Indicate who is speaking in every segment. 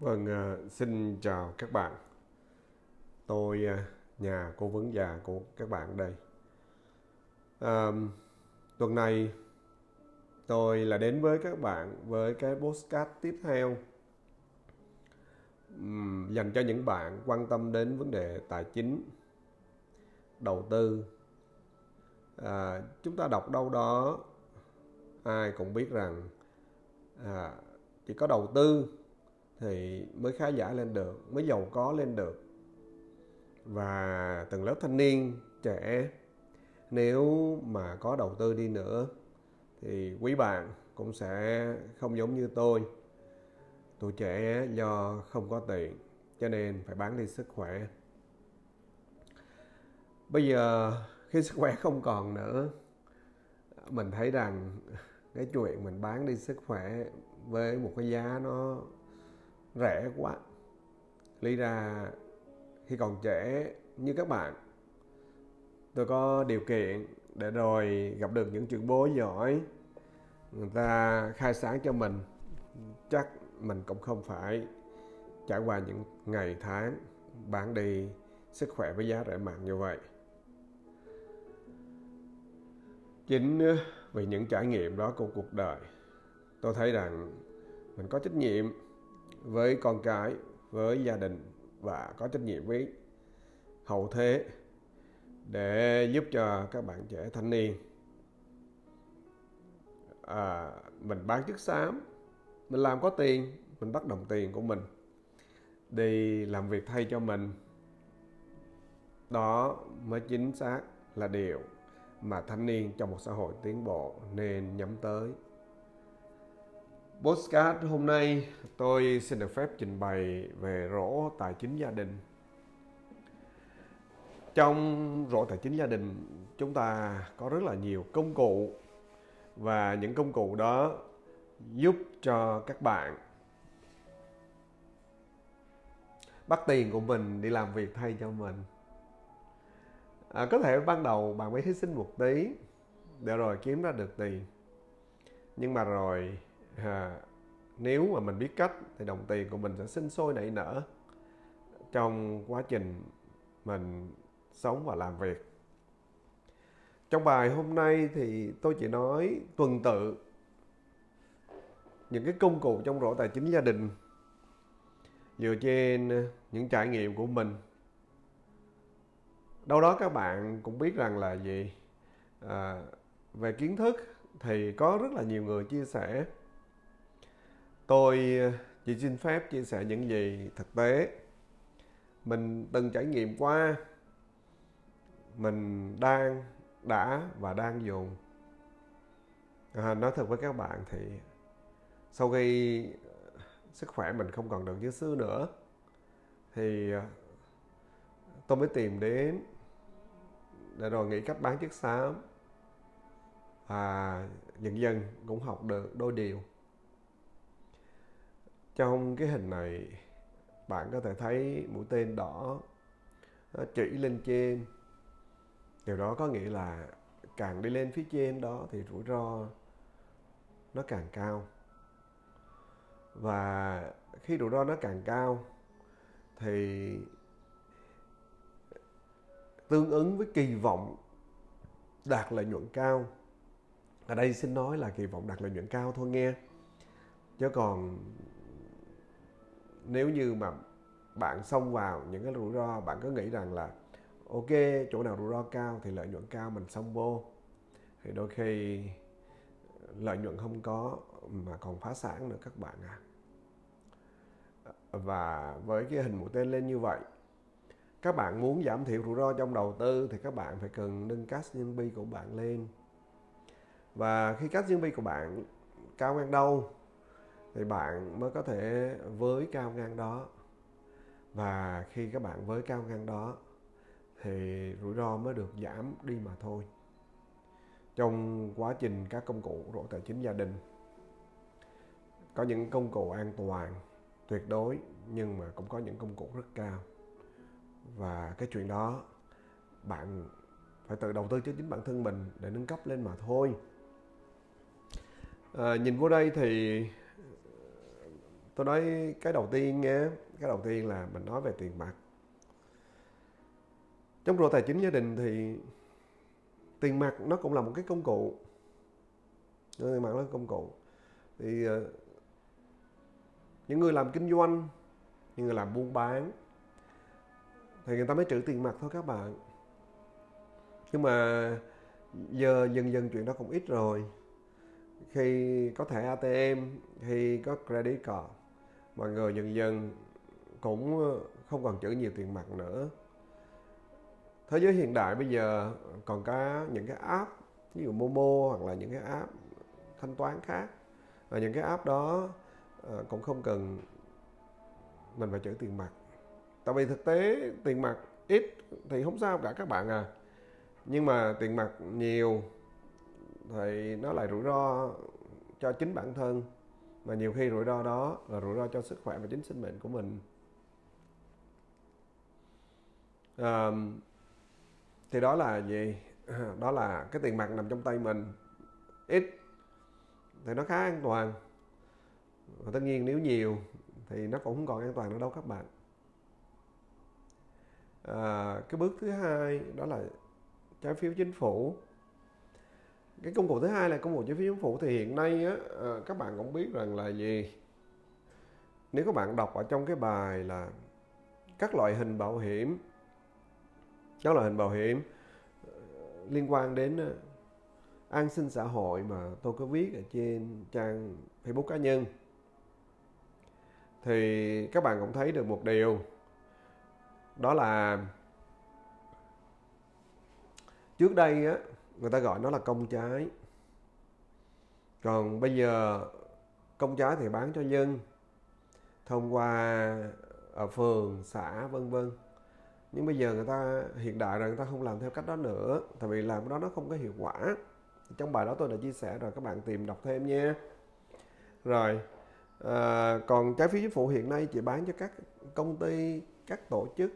Speaker 1: Vâng, à, xin chào các bạn. Tôi à, nhà cố vấn già của các bạn đây. À, tuần này tôi là đến với các bạn với cái postcard tiếp theo dành cho những bạn quan tâm đến vấn đề tài chính, đầu tư. À, chúng ta đọc đâu đó ai cũng biết rằng à, chỉ có đầu tư thì mới khá giả lên được, mới giàu có lên được. Và từng lớp thanh niên, trẻ, nếu mà có đầu tư đi nữa thì quý bạn cũng sẽ không giống như tôi. Tuổi trẻ do không có tiền, cho nên phải bán đi sức khỏe. Bây giờ khi sức khỏe không còn nữa, mình thấy rằng cái chuyện mình bán đi sức khỏe với một cái giá nó rẻ quá. Lý ra, khi còn trẻ như các bạn, tôi có điều kiện để rồi gặp được những trưởng bố giỏi người ta khai sáng cho mình. Chắc mình cũng không phải trải qua những ngày tháng bán đi sức khỏe với giá rẻ mạt như vậy. Chính ờ, vì những trải nghiệm đó của cuộc đời, tôi thấy rằng mình có trách nhiệm với con cái với gia đình và có trách nhiệm với hậu thế để giúp cho các bạn trẻ thanh niên. À, mình bán chức xám mình làm có tiền mình bắt đồng tiền của mình đi làm việc thay cho mình. Đó mới chính xác là điều mà thanh niên trong một xã hội tiến bộ nên nhắm tới. Postcard hôm nay tôi xin được phép trình bày về rổ tài chính gia đình. Trong rổ tài chính gia đình chúng ta có rất là nhiều công cụ và những công cụ đó giúp cho các bạn bắt tiền của mình đi làm việc thay cho mình. À, có thể ban đầu bạn mới hy sinh một tí để rồi kiếm ra được tiền. Nhưng mà rồi à, nếu mà mình biết cách thì đồng tiền của mình sẽ sinh sôi nảy nở. Trong quá trình mình sống và làm việc. Trong bài hôm nay thì tôi chỉ nói tuần tự những cái công cụ trong rổ tài chính gia đình. Dựa trên những trải nghiệm của mình. Đâu đó các bạn cũng biết rằng là gì? À, về kiến thức thì có rất là nhiều người chia sẻ tôi ờ, chỉ xin phép chia sẻ những gì thực tế. Mình từng trải nghiệm qua. Mình đang đã và đang dùng. À, nói thật với các bạn thì sau khi ờ, sức khỏe mình không còn được như xưa nữa thì ờ, tôi mới tìm đến để rồi nghĩ cách bán chiếc xám. Và dần dần cũng học được đôi điều trong cái hình này, bạn có thể thấy mũi tên đỏ, nó chỉ lên trên. Điều đó có nghĩa là càng đi lên phía trên đó thì rủi ro nó càng cao. Và khi rủi ro nó càng cao thì tương ứng với kỳ vọng đạt lợi nhuận cao. Ở đây xin nói là kỳ vọng đạt lợi nhuận cao thôi nghe. Chứ còn nếu như mà bạn xông vào những cái rủi ro, bạn có nghĩ rằng là, ok, chỗ nào rủi ro cao thì lợi nhuận cao, mình xông vô. Thì đôi khi lợi nhuận không có mà còn phá sản nữa các bạn à và với cái hình mũi tên lên như vậy, các bạn muốn giảm thiểu rủi ro trong đầu tư thì các bạn phải cần nâng cash nhân bi của bạn lên. Và khi cash nhân bi của bạn cao ngang đâu thì bạn mới có thể với cao ngang đó. Và khi các bạn với cao ngang đó thì rủi ro mới được giảm đi mà thôi. Trong quá trình các công cụ rổ tài chính gia đình có những công cụ an toàn tuyệt đối nhưng mà cũng có những công cụ rất cao. Và cái chuyện đó bạn phải tự đầu tư cho chính bản thân mình để nâng cấp lên mà thôi. À, nhìn vô đây thì tôi nói cái đầu tiên nha, cái đầu tiên là mình nói về tiền mặt trong rô tài chính gia đình thì tiền mặt nó cũng là một cái công cụ. Tiền mặt nó là công cụ. Thì ờ, những người làm kinh doanh, những người làm buôn bán thì người ta mới trữ tiền mặt thôi các bạn. Nhưng mà giờ dần dần chuyện đó cũng ít rồi. Khi có thẻ ATM khi có credit card mọi người dần dần cũng ờ, không còn chữ nhiều tiền mặt nữa. Thế giới hiện đại bây giờ còn có những cái app, ví dụ Momo hoặc là những cái app thanh toán khác. Và những cái app đó ờ, cũng không cần mình phải chữ tiền mặt. Tại vì thực tế tiền mặt ít thì không sao cả các bạn à. Nhưng mà tiền mặt nhiều thì nó lại rủi ro cho chính bản thân mà nhiều khi rủi ro đó là rủi ro cho sức khỏe và chính sinh mệnh của mình. À, thì đó là gì? Đó là cái tiền mặt nằm trong tay mình. Ít thì nó khá an toàn. Và tất nhiên nếu nhiều thì nó cũng không còn an toàn nữa đâu các bạn. À, cái bước thứ hai đó là trái phiếu chính phủ cái công cụ thứ hai là công cụ chi phí chính phủ. Thì hiện nay á, à, các bạn cũng biết rằng là gì? Nếu các bạn đọc ở trong cái bài là các loại hình bảo hiểm các loại hình bảo hiểm ờ, liên quan đến ờ, an sinh xã hội mà tôi có viết ở trên trang Facebook cá nhân thì các bạn cũng thấy được một điều. Đó là trước đây á người ta gọi nó là công trái. Còn bây giờ công trái thì bán cho dân thông qua ở phường xã vân vân. Nhưng bây giờ người ta hiện đại rồi người ta không làm theo cách đó nữa tại vì làm đó nó không có hiệu quả. Trong bài đó tôi đã chia sẻ rồi các bạn tìm đọc thêm nha. Rồi à, còn trái phiếu chính phủ hiện nay chỉ bán cho các công ty các tổ chức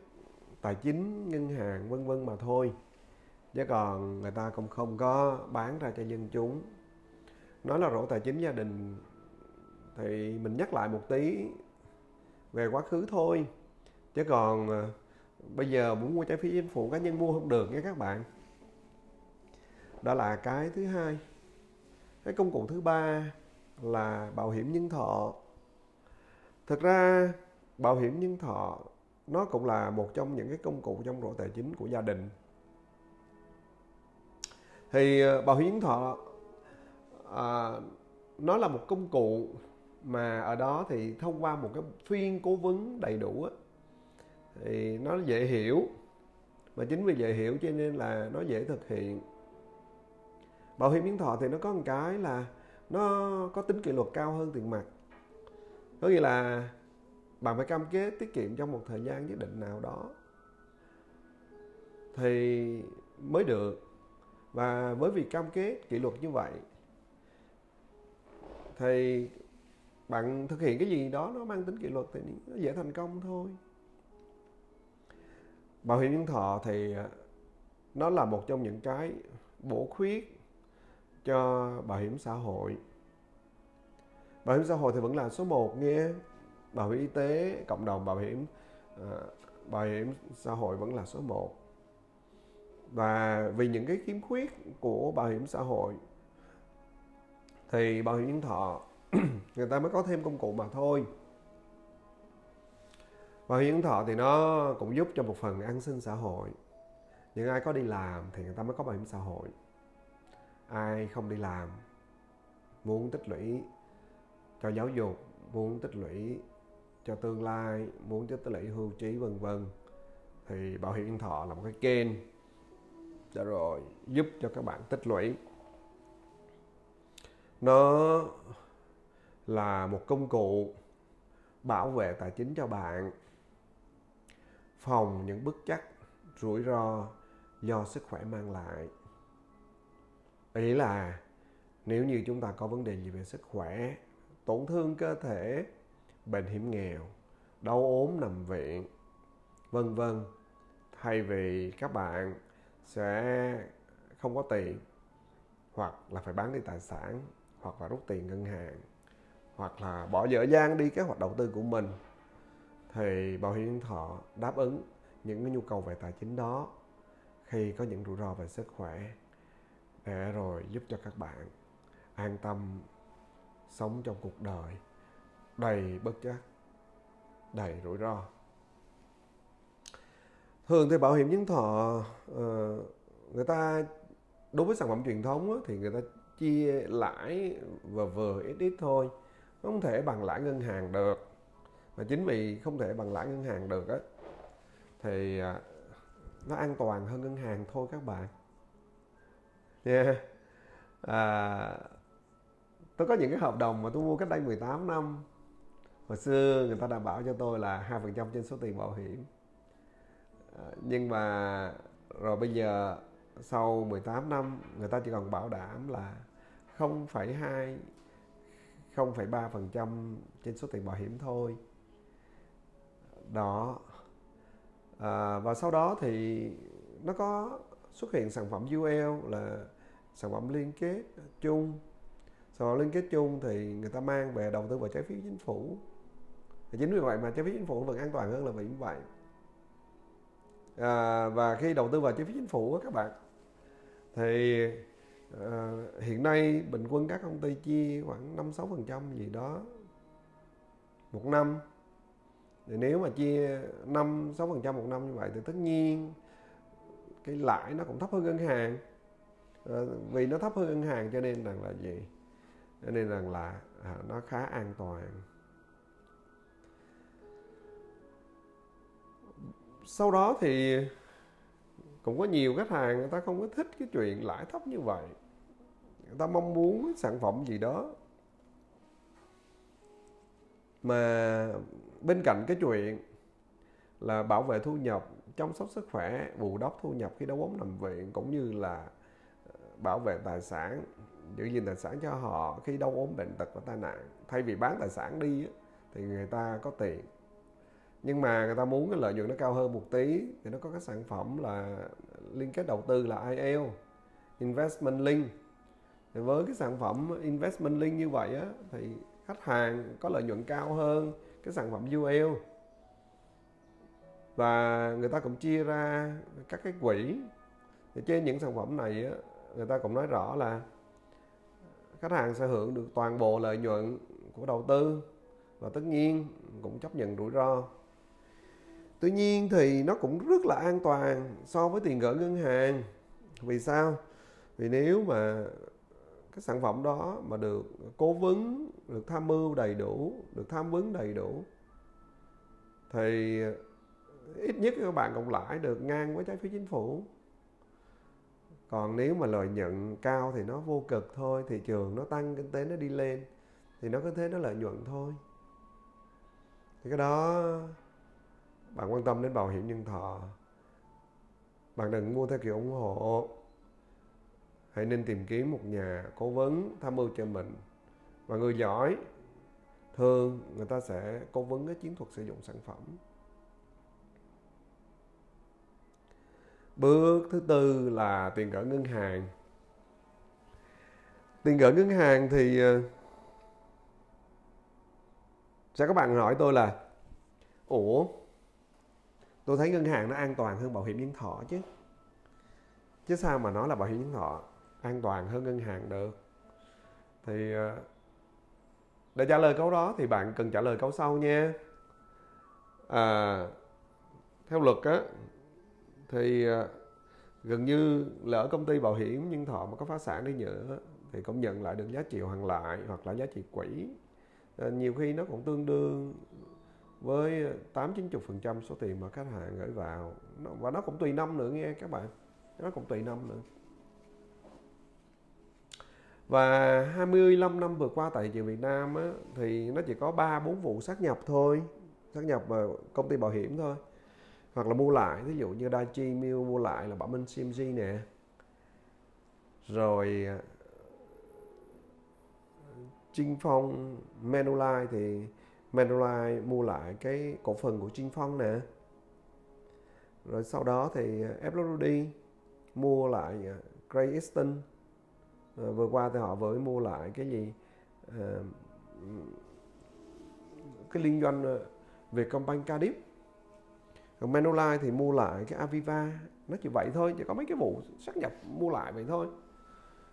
Speaker 1: tài chính ngân hàng vân vân mà thôi chứ còn người ta cũng không có bán ra cho dân chúng. Nói là rổ tài chính gia đình, thì mình nhắc lại một tí về quá khứ thôi. Chứ còn ờ, bây giờ muốn mua trái phiếu chính phủ, cá nhân mua không được nha các bạn. Đó là cái thứ hai. Cái công cụ thứ ba là bảo hiểm nhân thọ. Thực ra, bảo hiểm nhân thọ nó cũng là một trong những cái công cụ trong rổ tài chính của gia đình thì bảo hiểm nhân thọ à, nó là một công cụ mà ở đó thì thông qua một cái phiên cố vấn đầy đủ á, thì nó dễ hiểu. Và chính vì dễ hiểu cho nên là nó dễ thực hiện. Bảo hiểm nhân thọ thì nó có một cái là nó có tính kỷ luật cao hơn tiền mặt. Có nghĩa là bạn phải cam kết tiết kiệm trong một thời gian nhất định nào đó thì mới được và với việc cam kết kỷ luật như vậy, thì bạn thực hiện cái gì đó nó mang tính kỷ luật thì nó dễ thành công thôi. Bảo hiểm nhân thọ thì à, nó là một trong những cái bổ khuyết cho bảo hiểm xã hội. Bảo hiểm xã hội thì vẫn là số 1 nghe. Bảo hiểm y tế, cộng đồng bảo hiểm à, bảo hiểm xã hội vẫn là số 1 và vì những cái khiếm khuyết của bảo hiểm xã hội, thì bảo hiểm nhân thọ, người ta mới có thêm công cụ mà thôi. Bảo hiểm nhân thọ thì nó cũng giúp cho một phần an sinh xã hội. Những ai có đi làm thì người ta mới có bảo hiểm xã hội. Ai không đi làm, muốn tích lũy cho giáo dục, muốn tích lũy cho tương lai, muốn tích lũy hưu trí vân vân, thì bảo hiểm nhân thọ là một cái kênh đã rồi, giúp cho các bạn tích lũy. Nó là một công cụ bảo vệ tài chính cho bạn, phòng những bất chắc, rủi ro do sức khỏe mang lại. Ý là nếu như chúng ta có vấn đề gì về sức khỏe, tổn thương cơ thể, bệnh hiểm nghèo, đau ốm nằm viện, vân vân, thay vì các bạn sẽ không có tiền, hoặc là phải bán đi tài sản, hoặc là rút tiền ngân hàng, hoặc là bỏ dở dang đi kế hoạch đầu tư của mình, thì bảo hiểm nhân thọ đáp ứng những cái nhu cầu về tài chính đó khi có những rủi ro về sức khỏe để rồi giúp cho các bạn an tâm sống trong cuộc đời đầy bất chắc, đầy rủi ro thường thì bảo hiểm nhân thọ ờ, người ta đối với sản phẩm truyền thống thì người ta chia lãi và vừa ít ít thôi. Không thể bằng lãi ngân hàng được. Mà chính vì không thể bằng lãi ngân hàng được á thì à, nó an toàn hơn ngân hàng thôi các bạn. Nha yeah. à, tôi có những cái hợp đồng mà tôi mua cách đây 18 năm. Hồi xưa người ta đảm bảo cho tôi là hai phần trăm trên số tiền bảo hiểm nhưng mà rồi bây giờ sau 18 năm người ta chỉ còn bảo đảm là 0,2 0,3% trên số tiền bảo hiểm thôi. Đó. À, và sau đó thì nó có xuất hiện sản phẩm UL là sản phẩm liên kết chung. Sản phẩm liên kết chung thì người ta mang về đầu tư vào trái phiếu chính phủ. Chính vì vậy mà trái phiếu chính phủ vẫn an toàn hơn là vì như vậy à, và khi đầu tư vào trái phiếu chính phủ các bạn thì à, hiện nay bình quân các công ty chia khoảng năm sáu phần trăm gì đó một năm. Thì nếu mà chia năm sáu phần trăm một năm như vậy thì tất nhiên cái lãi nó cũng thấp hơn ngân hàng. À, vì nó thấp hơn ngân hàng cho nên rằng là gì? Cho nên rằng là à, nó khá an toàn. Sau đó thì cũng có nhiều khách hàng, người ta không có thích cái chuyện lãi thấp như vậy. Người ta mong muốn sản phẩm gì đó. Mà bên cạnh cái chuyện là bảo vệ thu nhập, chăm sóc sức khỏe, bù đắp thu nhập khi đau ốm nằm viện, cũng như là ờ, bảo vệ tài sản, giữ gìn tài sản cho họ khi đau ốm bệnh tật và tai nạn. Thay vì bán tài sản đi thì người ta có tiền nhưng mà người ta muốn cái lợi nhuận nó cao hơn một tí thì nó có các sản phẩm là liên kết đầu tư là IL investment link. Thì với cái sản phẩm investment link như vậy á thì khách hàng có lợi nhuận cao hơn cái sản phẩm UL và người ta cũng chia ra các cái quỹ. Thì trên những sản phẩm này á, người ta cũng nói rõ là khách hàng sẽ hưởng được toàn bộ lợi nhuận của đầu tư. Và tất nhiên cũng chấp nhận rủi ro tuy nhiên thì nó cũng rất là an toàn so với tiền gửi ngân hàng. Vì sao? Vì nếu mà cái sản phẩm đó mà được cố vấn, được tham mưu đầy đủ, được tham vấn đầy đủ, thì ít nhất các bạn cộng lãi được ngang với trái phiếu chính phủ. Còn nếu mà lợi nhuận cao thì nó vô cực thôi, thị trường nó tăng, kinh tế nó đi lên, thì nó có thế nó lợi nhuận thôi. Thì cái đó bạn quan tâm đến bảo hiểm nhân thọ. Bạn đừng mua theo kiểu ủng hộ. Hãy nên tìm kiếm một nhà cố vấn tham mưu cho mình. Và người giỏi, thường người ta sẽ cố vấn cái chiến thuật sử dụng sản phẩm. Bước thứ tư là tiền gửi ngân hàng. Tiền gửi ngân hàng thì ờ, sẽ các bạn hỏi tôi là, ủa tôi thấy ngân hàng nó an toàn hơn bảo hiểm nhân thọ chứ. Chứ sao mà nói là bảo hiểm nhân thọ an toàn hơn ngân hàng được? Thì ờ, để trả lời câu đó thì bạn cần trả lời câu sau nha. À, theo luật á thì ờ, gần như lỡ công ty bảo hiểm nhân thọ mà có phá sản đi nữa thì cũng nhận lại được giá trị hoàn lại hoặc là giá trị quỹ. À, nhiều khi nó cũng tương đương với 8 90 phần trăm số tiền mà khách hàng gửi vào. Và nó cũng tùy năm nữa nghe các bạn. Nó cũng tùy năm nữa. Và 25 năm vừa qua tại thị trường Việt Nam á, thì nó chỉ có 3 4 vụ sát nhập thôi. Sát nhập vào công ty bảo hiểm thôi. Hoặc là mua lại ví dụ như Daichi Miu mua lại là Bảo Minh CMG nè. Rồi à, Trinh Phong Manulife thì Manulife mua lại cái cổ phần của Trinh Phong nè. Rồi sau đó thì ờ, FWD mua lại ờ, Great Eastern. À, vừa qua thì họ vừa mua lại cái gì à, cái liên doanh về Vietcombank Cardiff còn Manulife thì mua lại cái Aviva. Nó chỉ vậy thôi chỉ có mấy cái vụ sát nhập mua lại vậy thôi.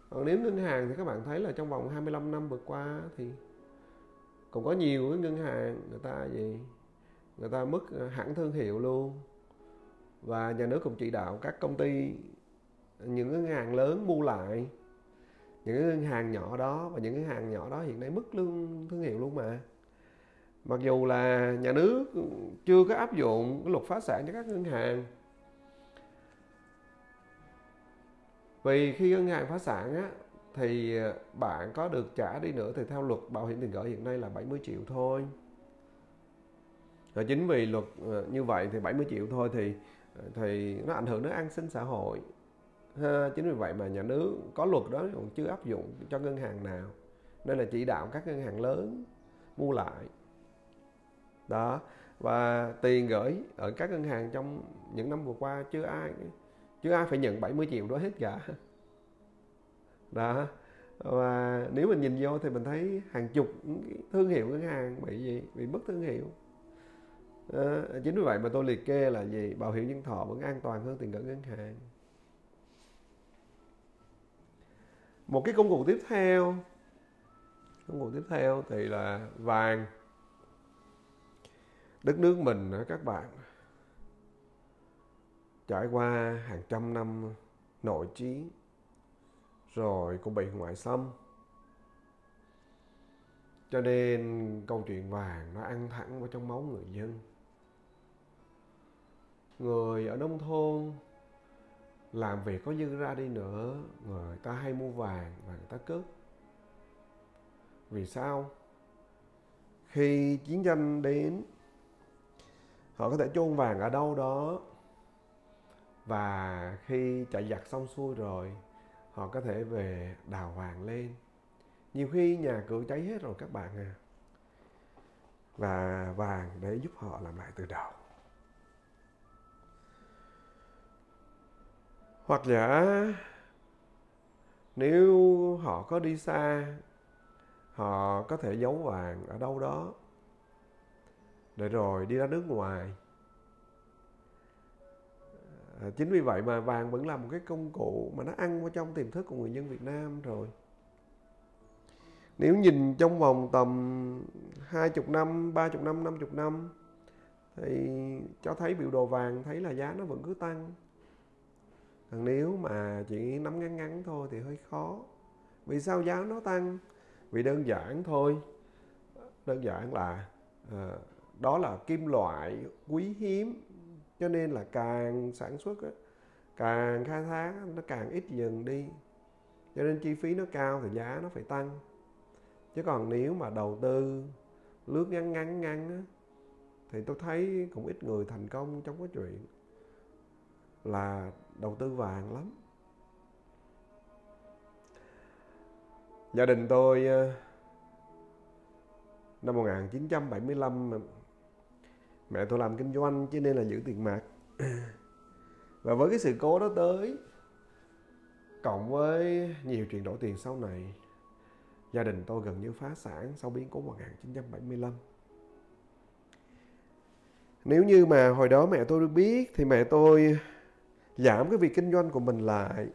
Speaker 1: Còn nếu ngân hàng thì các bạn thấy là trong vòng 25 năm vừa qua thì còn có nhiều cái ngân hàng, người ta gì, người ta mất ờ, hãng thương hiệu luôn. Và nhà nước cũng chỉ đạo các công ty, những ngân hàng lớn mua lại. Những cái ngân hàng nhỏ đó, và những ngân hàng nhỏ đó hiện nay mất lương, thương hiệu luôn mà. Mặc dù là nhà nước chưa có áp dụng cái luật phá sản cho các ngân hàng. Vì khi ngân hàng phá sản á thì ờ, bạn có được trả đi nữa thì theo luật bảo hiểm tiền gửi hiện nay là 70 triệu thôi. Và chính vì luật ờ, như vậy thì 70 triệu thôi thì ờ, thì nó ảnh hưởng đến an sinh xã hội. Ha, chính vì vậy mà nhà nước có luật đó còn chưa áp dụng cho ngân hàng nào. Nên là chỉ đạo các ngân hàng lớn mua lại. Đó và tiền gửi ở các ngân hàng trong những năm vừa qua chưa ai chưa ai phải nhận 70 triệu đó hết cả đó. Và nếu mình nhìn vô thì mình thấy hàng chục thương hiệu ngân hàng bị gì? Bị mất thương hiệu. À, chính vì vậy mà tôi liệt kê là gì? Bảo hiểm nhân thọ vẫn an toàn hơn tiền gửi ngân hàng. Một cái công cụ tiếp theo công cụ tiếp theo thì là vàng. Đất nước mình các bạn trải qua hàng trăm năm nội chiến rồi cũng bị ngoại xâm. Cho nên câu chuyện vàng nó ăn thẳng vào trong máu người dân. Người ở nông thôn làm việc có dư ra đi nữa người ta hay mua vàng và người ta cướp. vì sao? Khi chiến tranh đến, họ có thể chôn vàng ở đâu đó. Và khi chạy giặc xong xuôi rồi họ có thể về đào vàng lên. Nhiều khi nhà cửa cháy hết rồi các bạn à. Và vàng để giúp họ làm lại từ đầu. Hoặc giả, nếu họ có đi xa, họ có thể giấu vàng ở đâu đó. Để rồi đi ra nước ngoài à, chính vì vậy mà vàng vẫn là một cái công cụ mà nó ăn vào trong tiềm thức của người dân Việt Nam rồi. Nếu nhìn trong vòng tầm hai chục năm, ba chục năm, năm chục năm thì cho thấy biểu đồ vàng thấy là giá nó vẫn cứ tăng. Còn nếu mà chỉ nắm ngắn ngắn thôi thì hơi khó. Vì sao giá nó tăng? Vì đơn giản thôi. Đơn giản là à, đó là kim loại quý hiếm cho nên là càng sản xuất càng khai thác nó càng ít dần đi. Cho nên chi phí nó cao thì giá nó phải tăng. Chứ còn nếu mà đầu tư, lướt ngắn ngắn ngắn thì tôi thấy cũng ít người thành công trong cái chuyện là đầu tư vàng lắm. Gia đình tôi ờ, năm 1975 mẹ tôi làm kinh doanh cho nên là giữ tiền mặt. Và với cái sự cố đó tới, cộng với nhiều chuyện đổi tiền sau này, gia đình tôi gần như phá sản sau biến cố 1975 nếu như mà hồi đó mẹ tôi được biết thì mẹ tôi giảm cái việc kinh doanh của mình lại.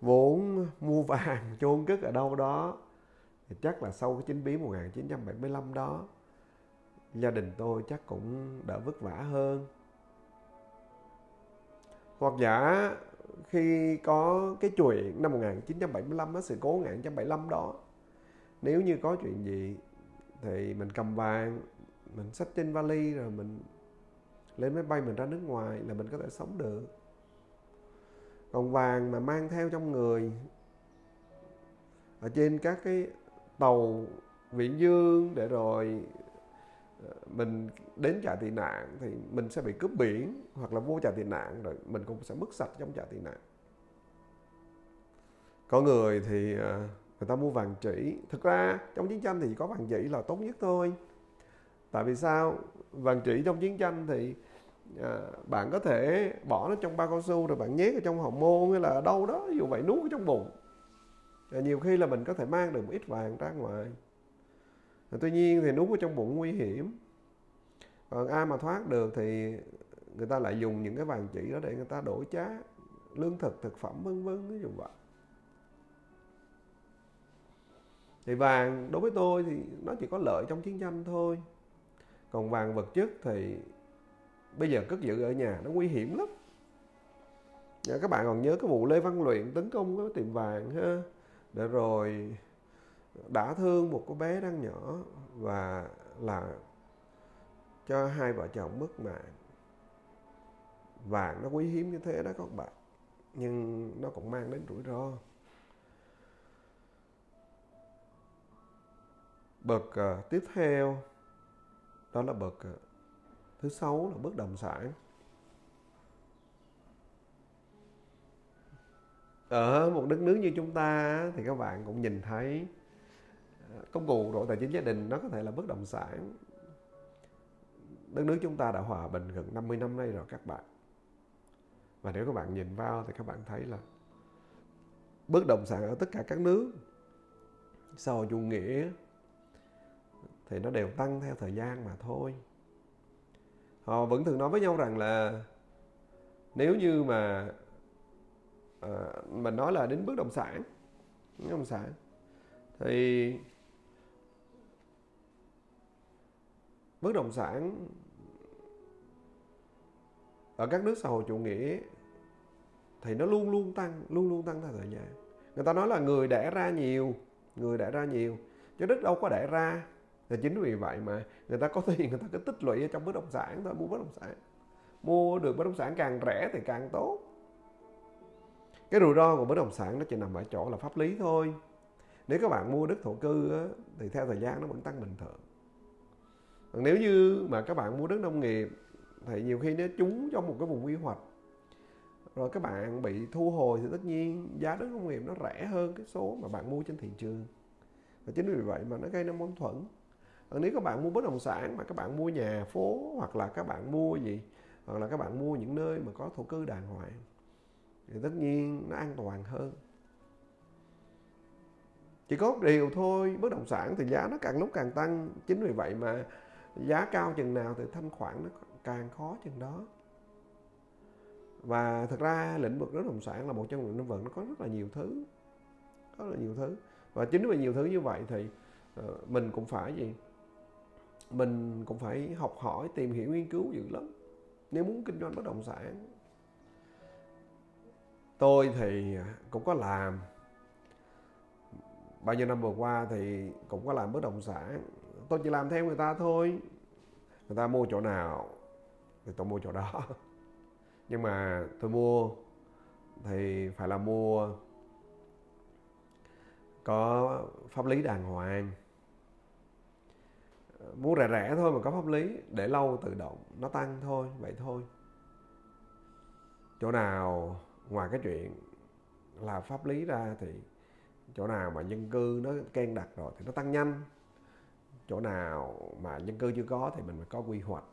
Speaker 1: Vốn mua vàng chôn cất ở đâu đó, thì chắc là sau cái chính biến 1975 đó gia đình tôi chắc cũng đỡ vất vả hơn. Hoặc giả khi có cái chuyện năm 1975 á, sự cố 1975 đó nếu như có chuyện gì thì mình cầm vàng mình xách trên vali rồi mình lên máy bay mình ra nước ngoài là mình có thể sống được. Còn vàng mà mang theo trong người ở trên các cái tàu viễn dương để rồi mình đến trại tị nạn thì mình sẽ bị cướp biển hoặc là vô trại tị nạn rồi mình cũng sẽ mất sạch trong trại tị nạn. Có người thì à, người ta mua vàng chỉ. Thực ra trong chiến tranh thì có vàng chỉ là tốt nhất thôi. Tại vì sao? Vàng chỉ trong chiến tranh thì à, bạn có thể bỏ nó trong bao cao su rồi bạn nhét ở trong hậu môn hay là ở đâu đó dù vậy nuốt ở trong bụng. À, nhiều khi là mình có thể mang được một ít vàng ra ngoài tuy nhiên thì nút ở trong bụng nguy hiểm. Còn ai mà thoát được thì người ta lại dùng những cái vàng chỉ đó để người ta đổi trá lương thực thực phẩm, vân vân ví dụ vậy. Thì vàng, đối với tôi thì nó chỉ có lợi trong chiến tranh thôi. Còn vàng vật chất thì bây giờ cất giữ ở nhà nó nguy hiểm lắm. Các bạn còn nhớ cái vụ lê văn luyện tấn công cái tiệm vàng ha? Để rồi đã thương một cô bé đang nhỏ và là cho hai vợ chồng mất mạng. Vàng nó quý hiếm như thế đó các bạn nhưng nó cũng mang đến rủi ro. Bậc uh, tiếp theo đó là bậc uh, thứ sáu là bất động sản. Ở một đất nước như chúng ta thì các bạn cũng nhìn thấy công cụ đổi tài chính gia đình nó có thể là bất động sản. Đất nước chúng ta đã hòa bình gần 50 năm nay rồi các bạn. Và nếu các bạn nhìn vào thì các bạn thấy là bất động sản ở tất cả các nước sau chủ nghĩa thì nó đều tăng theo thời gian mà thôi. Họ vẫn thường nói với nhau rằng là nếu như mà à, mình nói là đến bất động sản bất động sản thì bất động sản ở các nước xã hội chủ nghĩa thì nó luôn luôn tăng luôn luôn tăng theo thời gian. Người ta nói là người đẻ ra nhiều người đẻ ra nhiều chứ đất đâu có đẻ ra. Thì chính vì vậy mà người ta có tiền người ta cứ tích lũy ở trong bất động sản thôi mua bất động sản. Mua được bất động sản càng rẻ thì càng tốt. Cái rủi ro của bất động sản nó chỉ nằm ở chỗ là pháp lý thôi. Nếu các bạn mua đất thổ cư á, thì theo thời gian nó vẫn tăng bình thường còn nếu như mà các bạn mua đất nông nghiệp, thì nhiều khi nó trúng trong một cái vùng quy hoạch, rồi các bạn bị thu hồi thì tất nhiên giá đất nông nghiệp nó rẻ hơn cái số mà bạn mua trên thị trường. Và chính vì vậy mà nó gây ra mâu thuẫn. Còn nếu các bạn mua bất động sản mà các bạn mua nhà phố, hoặc là các bạn mua gì, hoặc là các bạn mua những nơi mà có thổ cư đàng hoàng, thì tất nhiên nó an toàn hơn. Chỉ có một điều thôi, bất động sản thì giá nó càng lúc càng tăng. Chính vì vậy mà giá cao chừng nào thì thanh khoản nó càng khó chừng đó. Và thực ra lĩnh vực bất động sản là một trong những lĩnh vực nó có rất là nhiều thứ rất là nhiều thứ. Và chính vì nhiều thứ như vậy thì ờ, mình cũng phải gì? Mình cũng phải học hỏi, tìm hiểu, nghiên cứu dữ lắm. Nếu muốn kinh doanh bất động sản, tôi thì cũng có làm. Bao nhiêu năm vừa qua thì cũng có làm bất động sản tôi chỉ làm theo người ta thôi. Người ta mua chỗ nào thì tôi mua chỗ đó. Nhưng mà tôi mua thì phải là mua có pháp lý đàng hoàng. Mua rẻ rẻ thôi mà có pháp lý, để lâu tự động nó tăng thôi, vậy thôi. Chỗ nào ngoài cái chuyện là pháp lý ra thì chỗ nào mà nhân cư nó ken đặt rồi thì nó tăng nhanh chỗ nào mà dân cư chưa có thì mình phải có quy hoạch.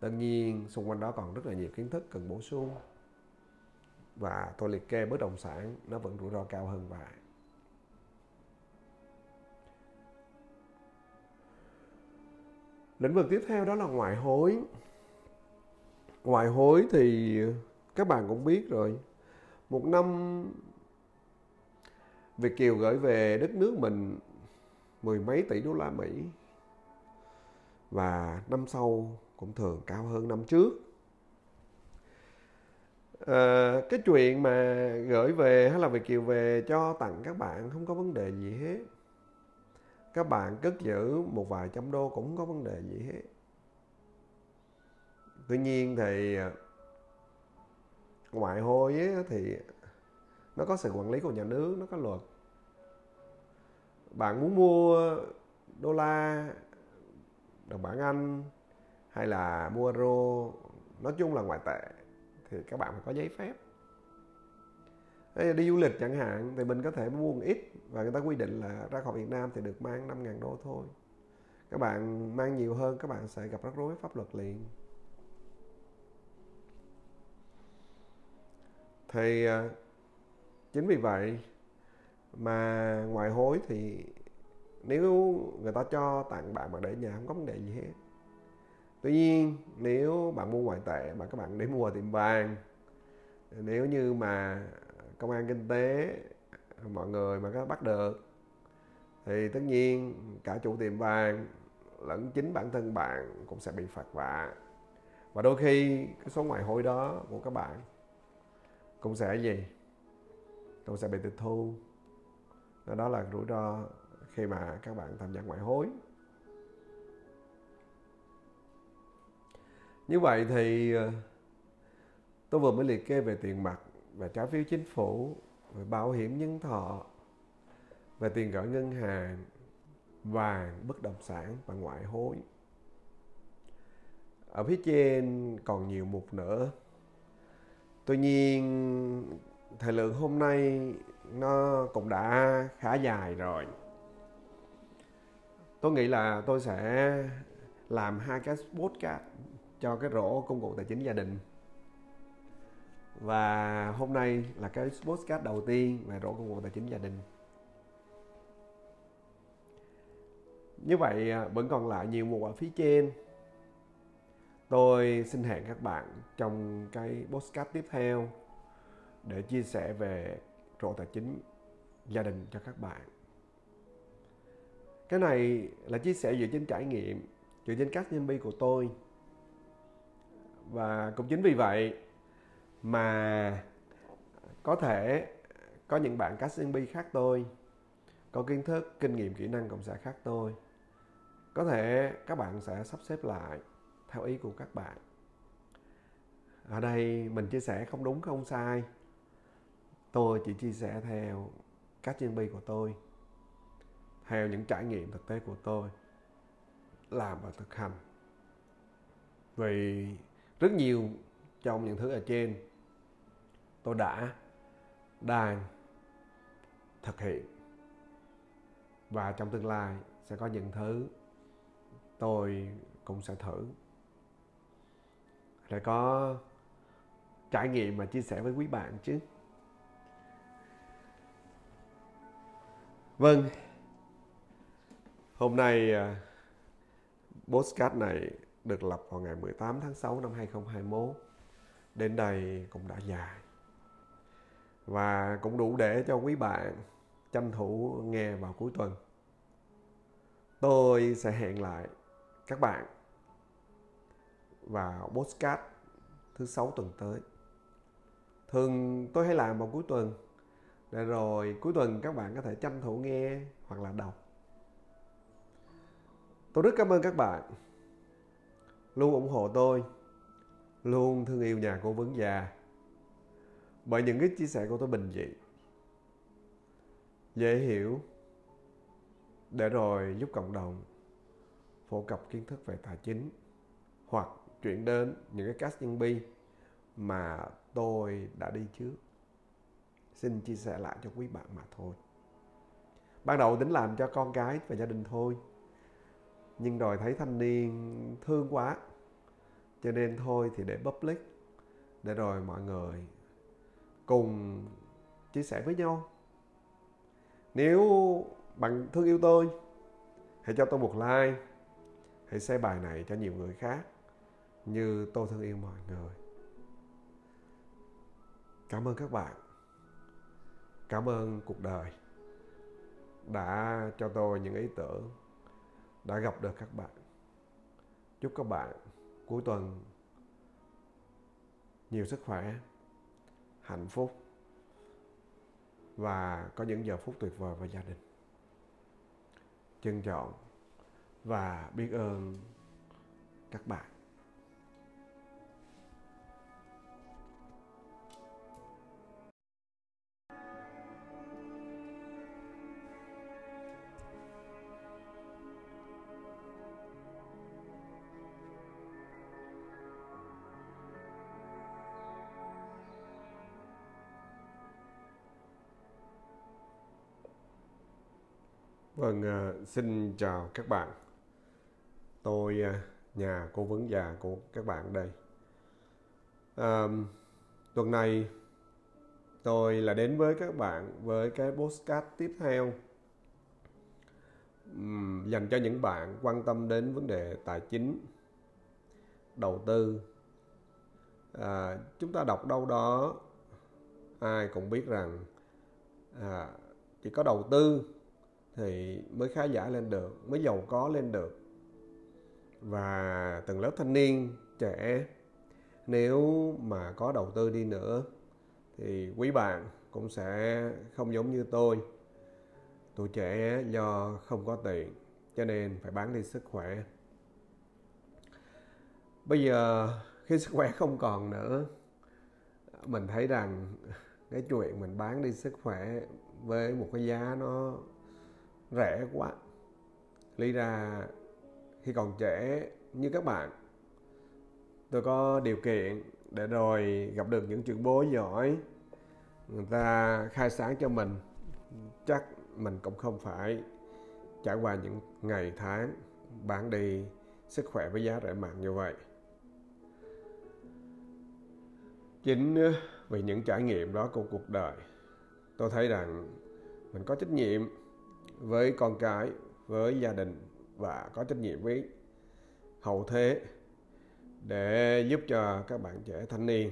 Speaker 1: Tất nhiên, xung quanh đó còn rất là nhiều kiến thức cần bổ sung. Và tôi liệt kê bất động sản nó vẫn rủi ro cao hơn vài. Lĩnh vực tiếp theo đó là ngoại hối. Ngoại hối thì các bạn cũng biết rồi. Một năm Việt Kiều gửi về đất nước mình mười mấy tỷ đô la Mỹ. Và năm sau cũng thường cao hơn năm trước. À, cái chuyện mà gửi về hay là Việt Kiều về cho tặng các bạn không có vấn đề gì hết. Các bạn cất giữ một vài trăm đô cũng không có vấn đề gì hết. Tuy nhiên thì ờ, ngoại hối ấy, thì nó có sự quản lý của nhà nước nó có luật bạn muốn mua đô la, đồng bảng anh hay là mua euro, nói chung là ngoại tệ thì các bạn phải có giấy phép đi du lịch chẳng hạn thì mình có thể mua một ít và người ta quy định là ra khỏi Việt Nam thì được mang 5.000 đô thôi. Các bạn mang nhiều hơn, các bạn sẽ gặp rắc rối pháp luật liền. Thì à, chính vì vậy mà ngoại hối thì nếu người ta cho tặng bạn mà để nhà không có vấn đề gì hết. Tuy nhiên, nếu bạn mua ngoại tệ mà các bạn để mua tiệm vàng, nếu như mà công an kinh tế, mọi người mà có bắt được, thì tất nhiên cả chủ tiệm vàng lẫn chính bản thân bạn cũng sẽ bị phạt vạ. Và đôi khi cái số ngoại hối đó của các bạn cũng sẽ gì? Cũng sẽ bị tịch thu đó là rủi ro khi mà các bạn tham gia ngoại hối. Như vậy thì ờ, tôi vừa mới liệt kê về tiền mặt về trái phiếu chính phủ, về bảo hiểm nhân thọ, về tiền gửi ngân hàng, vàng, bất động sản và ngoại hối. Ở phía trên còn nhiều mục nữa. Tuy nhiên, thời lượng hôm nay nó cũng đã khá dài rồi. Tôi nghĩ là tôi sẽ làm hai cái podcast cho cái rổ công cụ tài chính gia đình. Và hôm nay là cái podcast đầu tiên về rổ công cụ tài chính gia đình. Như vậy à, vẫn còn lại nhiều mục ở phía trên. Tôi xin hẹn các bạn trong cái podcast tiếp theo để chia sẻ về rổ tài chính gia đình cho các bạn. Cái này là chia sẻ dựa trên trải nghiệm, dựa trên các nhân bi của tôi. Và cũng chính vì vậy mà có thể có những bạn cách nhân bi khác tôi, có kiến thức, kinh nghiệm, kỹ năng cộng sẽ khác tôi. Có thể các bạn sẽ sắp xếp lại theo ý của các bạn. Ở đây mình chia sẻ không đúng, không sai tôi chỉ chia sẻ theo cách nhân bi của tôi, theo những trải nghiệm thực tế của tôi làm và thực hành. Vì rất nhiều trong những thứ ở trên, tôi đã, đang thực hiện. Và trong tương lai sẽ có những thứ tôi cũng sẽ thử. Để có trải nghiệm mà chia sẻ với quý bạn chứ. Vâng. Hôm nay postcard podcast này được lập vào ngày 18 tháng 6 năm 2021 đến đây cũng đã dài. Và cũng đủ để cho quý bạn tranh thủ nghe vào cuối tuần. Tôi sẽ hẹn lại các bạn vào podcast thứ sáu tuần tới. Thường tôi hay làm vào cuối tuần để rồi, cuối tuần các bạn có thể tranh thủ nghe hoặc là đọc. Tôi rất cảm ơn các bạn. Luôn ủng hộ tôi. Luôn thương yêu nhà cố vấn già bởi những cái chia sẻ của tôi bình dị. Dễ hiểu. Để rồi giúp cộng đồng phổ cập kiến thức về tài chính hoặc chuyển đến những cái cast nhân bi mà tôi đã đi trước xin chia sẻ lại cho quý bạn mà thôi. Ban đầu tính làm cho con cái và gia đình thôi, nhưng rồi thấy thanh niên thương quá, cho nên thôi thì để public, để rồi mọi người cùng chia sẻ với nhau. Nếu bạn thương yêu tôi, hãy cho tôi một like, hãy share bài này cho nhiều người khác, như tôi thương yêu mọi người. Cảm ơn các bạn cảm ơn cuộc đời đã cho tôi những ý tưởng, đã gặp được các bạn. Chúc các bạn cuối tuần nhiều sức khỏe, hạnh phúc và có những giờ phút tuyệt vời với gia đình. Trân trọng và biết ơn các bạn. Vâng, xin chào các bạn. Tôi à, nhà cố vấn già của các bạn đây. À, tuần này tôi là đến với các bạn với cái postcard tiếp theo dành cho những bạn quan tâm đến vấn đề tài chính đầu tư à, chúng ta đọc đâu đó ai cũng biết rằng à, chỉ có đầu tư thì mới khá giả lên được, mới giàu có lên được. Và tầng lớp thanh niên, trẻ, nếu mà có đầu tư đi nữa thì quý bạn cũng sẽ không giống như tôi. Tuổi trẻ do không có tiền, cho nên phải bán đi sức khỏe. Bây giờ khi sức khỏe không còn nữa, mình thấy rằng cái chuyện mình bán đi sức khỏe với một cái giá nó rẻ quá. Lý ra khi còn trẻ, như các bạn, tôi có điều kiện để rồi gặp được những trường bố giỏi, người ta khai sáng cho mình. Chắc mình cũng không phải trải qua những ngày tháng bán đi sức khỏe với giá rẻ mạt như vậy. Chính ờ, vì những trải nghiệm đó của cuộc đời, tôi thấy rằng mình có trách nhiệm với con cái với gia đình và có trách nhiệm với hậu thế để giúp cho các bạn trẻ thanh niên.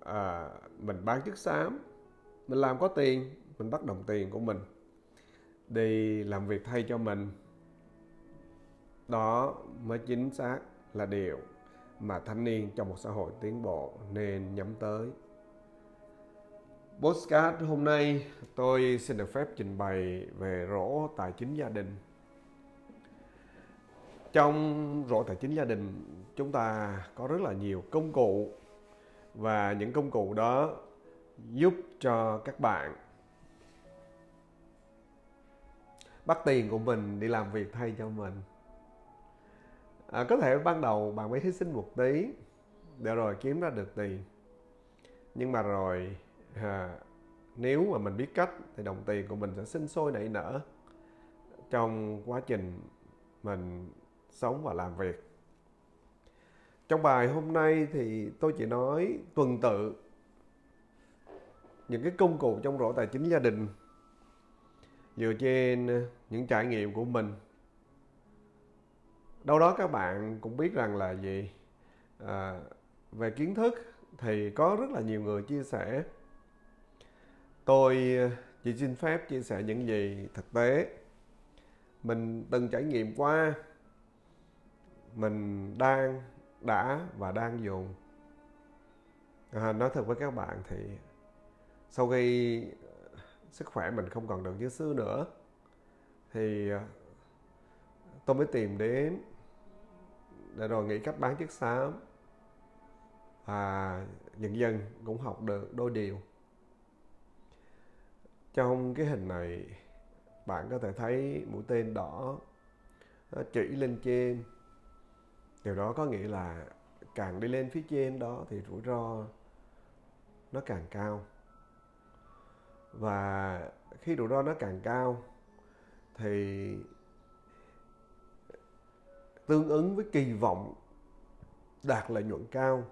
Speaker 1: À, mình bán chức xám mình làm có tiền mình bắt đồng tiền của mình đi làm việc thay cho mình. Đó mới chính xác là điều mà thanh niên trong một xã hội tiến bộ nên nhắm tới. Postcard hôm nay tôi xin được phép trình bày về rổ tài chính gia đình. Trong rổ tài chính gia đình chúng ta có rất là nhiều công cụ và những công cụ đó giúp cho các bạn bắt tiền của mình đi làm việc thay cho mình. À, có thể ban đầu bạn mới hy sinh một tí để rồi kiếm ra được tiền. Nhưng mà rồi à, nếu mà mình biết cách thì đồng tiền của mình sẽ sinh sôi nảy nở. Trong quá trình mình sống và làm việc. Trong bài hôm nay thì tôi chỉ nói tuần tự những cái công cụ trong rổ tài chính gia đình. Dựa trên những trải nghiệm của mình. Đâu đó các bạn cũng biết rằng là gì? À, về kiến thức thì có rất là nhiều người chia sẻ tôi ờ, chỉ xin phép chia sẻ những gì thực tế. Mình từng trải nghiệm qua. Mình đang đã và đang dùng. À, nói thật với các bạn thì sau khi ờ, sức khỏe mình không còn được như xưa nữa thì ờ, tôi mới tìm đến để rồi nghĩ cách bán chất xám. Và dần dần cũng học được đôi điều trong cái hình này, bạn có thể thấy mũi tên đỏ, nó chỉ lên trên. Điều đó có nghĩa là càng đi lên phía trên đó thì rủi ro nó càng cao. Và khi rủi ro nó càng cao thì tương ứng với kỳ vọng đạt lợi nhuận cao.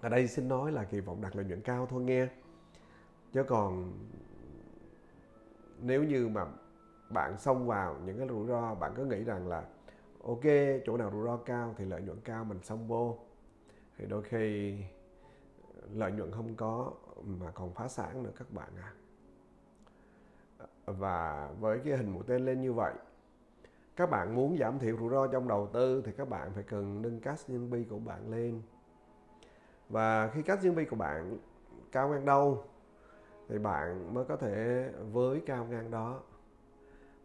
Speaker 1: Ở đây xin nói là kỳ vọng đạt lợi nhuận cao thôi nghe. Chứ còn nếu như mà bạn xông vào những cái rủi ro, bạn cứ nghĩ rằng là, ok, chỗ nào rủi ro cao thì lợi nhuận cao, mình xông vô. Thì đôi khi lợi nhuận không có mà còn phá sản nữa các bạn à và với cái hình mũi tên lên như vậy, các bạn muốn giảm thiểu rủi ro trong đầu tư thì các bạn phải cần nâng cash nhân bi của bạn lên. Và khi cash nhân bi của bạn cao ngang đâu thì bạn mới có thể với cao ngang đó.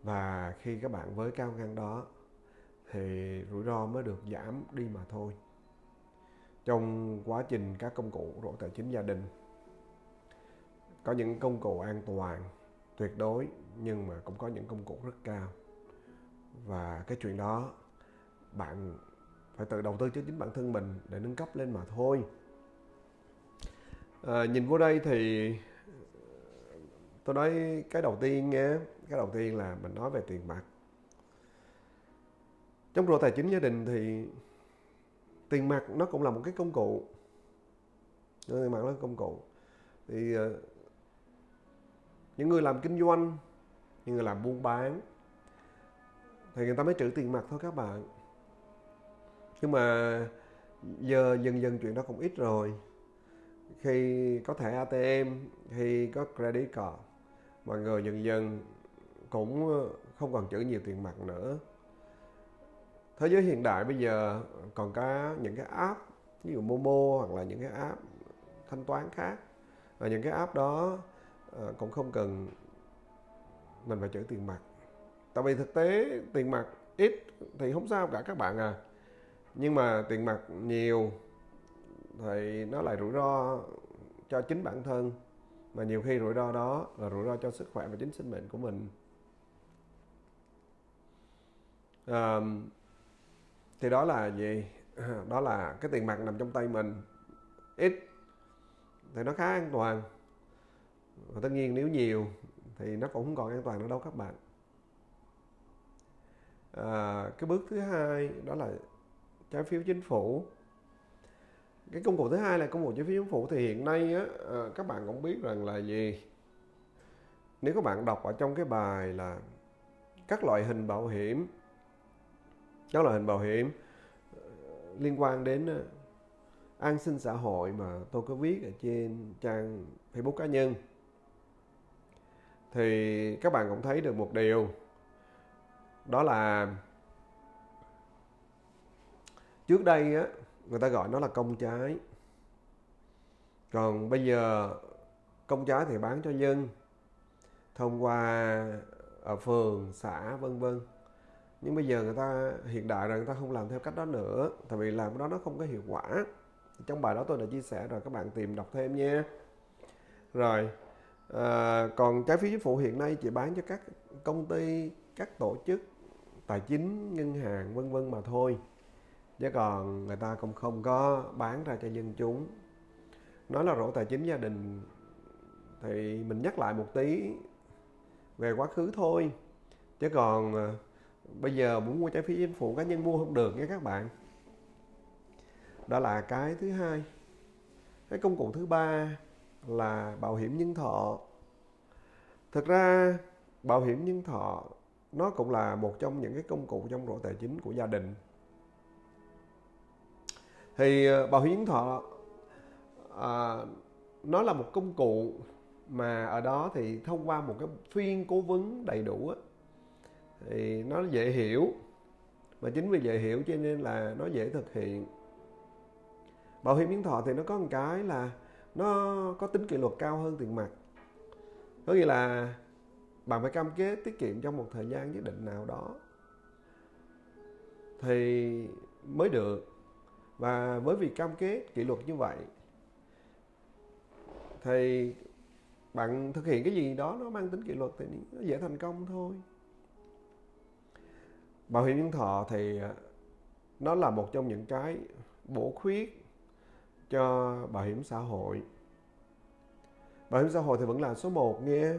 Speaker 1: Và khi các bạn với cao ngang đó thì rủi ro mới được giảm đi mà thôi. Trong quá trình các công cụ rổ tài chính gia đình có những công cụ an toàn tuyệt đối nhưng mà cũng có những công cụ rất cao. Và cái chuyện đó bạn phải tự đầu tư cho chính bản thân mình để nâng cấp lên mà thôi. À, nhìn vô đây thì tôi nói cái đầu tiên nha, cái đầu tiên là mình nói về tiền mặt trong rổ tài chính gia đình thì tiền mặt nó cũng là một cái công cụ. Tiền mặt là công cụ. Thì ờ, những người làm kinh doanh, những người làm buôn bán thì người ta mới trữ tiền mặt thôi các bạn. Nhưng mà giờ dần dần chuyện đó cũng ít rồi. Khi có thẻ ATM khi có credit card mọi người dần dần cũng ờ, không còn chữ nhiều tiền mặt nữa. Thế giới hiện đại bây giờ còn có những cái app, ví dụ Momo hoặc là những cái app thanh toán khác. Và những cái app đó ờ, cũng không cần mình phải chữ tiền mặt. Tại vì thực tế tiền mặt ít thì không sao cả các bạn à. Nhưng mà tiền mặt nhiều thì nó lại rủi ro cho chính bản thân mà nhiều khi rủi ro đó là rủi ro cho sức khỏe và chính sinh mệnh của mình. À, thì đó là gì? Đó là cái tiền mặt nằm trong tay mình. Ít thì nó khá an toàn. Và tất nhiên nếu nhiều thì nó cũng không còn an toàn nữa đâu các bạn. À, cái bước thứ hai đó là trái phiếu chính phủ cái công cụ thứ hai là công cụ chi phí chính phủ. Thì hiện nay á, à, các bạn cũng biết rằng là gì? Nếu các bạn đọc ở trong cái bài là các loại hình bảo hiểm các loại hình bảo hiểm ờ, liên quan đến ờ, an sinh xã hội mà tôi có viết ở trên trang Facebook cá nhân thì các bạn cũng thấy được một điều. Đó là trước đây á người ta gọi nó là công trái. Còn bây giờ công trái thì bán cho dân thông qua ở phường xã vân vân. Nhưng bây giờ người ta hiện đại rồi người ta không làm theo cách đó nữa tại vì làm cái đó nó không có hiệu quả. Trong bài đó tôi đã chia sẻ rồi các bạn tìm đọc thêm nha. Rồi à, còn trái phiếu chính phủ hiện nay chỉ bán cho các công ty các tổ chức tài chính ngân hàng vân vân mà thôi chứ còn người ta cũng không có bán ra cho dân chúng. Nói là rổ tài chính gia đình thì mình nhắc lại một tí về quá khứ thôi. Chứ còn ờ, bây giờ muốn mua trái phiếu chính phủ, cá nhân mua không được nha các bạn. Đó là cái thứ hai. Cái công cụ thứ ba là bảo hiểm nhân thọ. Thực ra, bảo hiểm nhân thọ nó cũng là một trong những cái công cụ trong rổ tài chính của gia đình thì bảo hiểm nhân thọ ờ, à, nó là một công cụ mà ở đó thì thông qua một cái phiên cố vấn đầy đủ á, thì nó dễ hiểu và chính vì dễ hiểu cho nên là nó dễ thực hiện. Bảo hiểm nhân thọ thì nó có một cái là nó có tính kỷ luật cao hơn tiền mặt. Có nghĩa là bạn phải cam kết tiết kiệm trong một thời gian nhất định nào đó thì mới được và với việc cam kết kỷ luật như vậy, thì bạn thực hiện cái gì đó nó mang tính kỷ luật thì nó dễ thành công thôi. Bảo hiểm nhân thọ thì à, nó là một trong những cái bổ khuyết cho bảo hiểm xã hội. Bảo hiểm xã hội thì vẫn là số 1 nghe.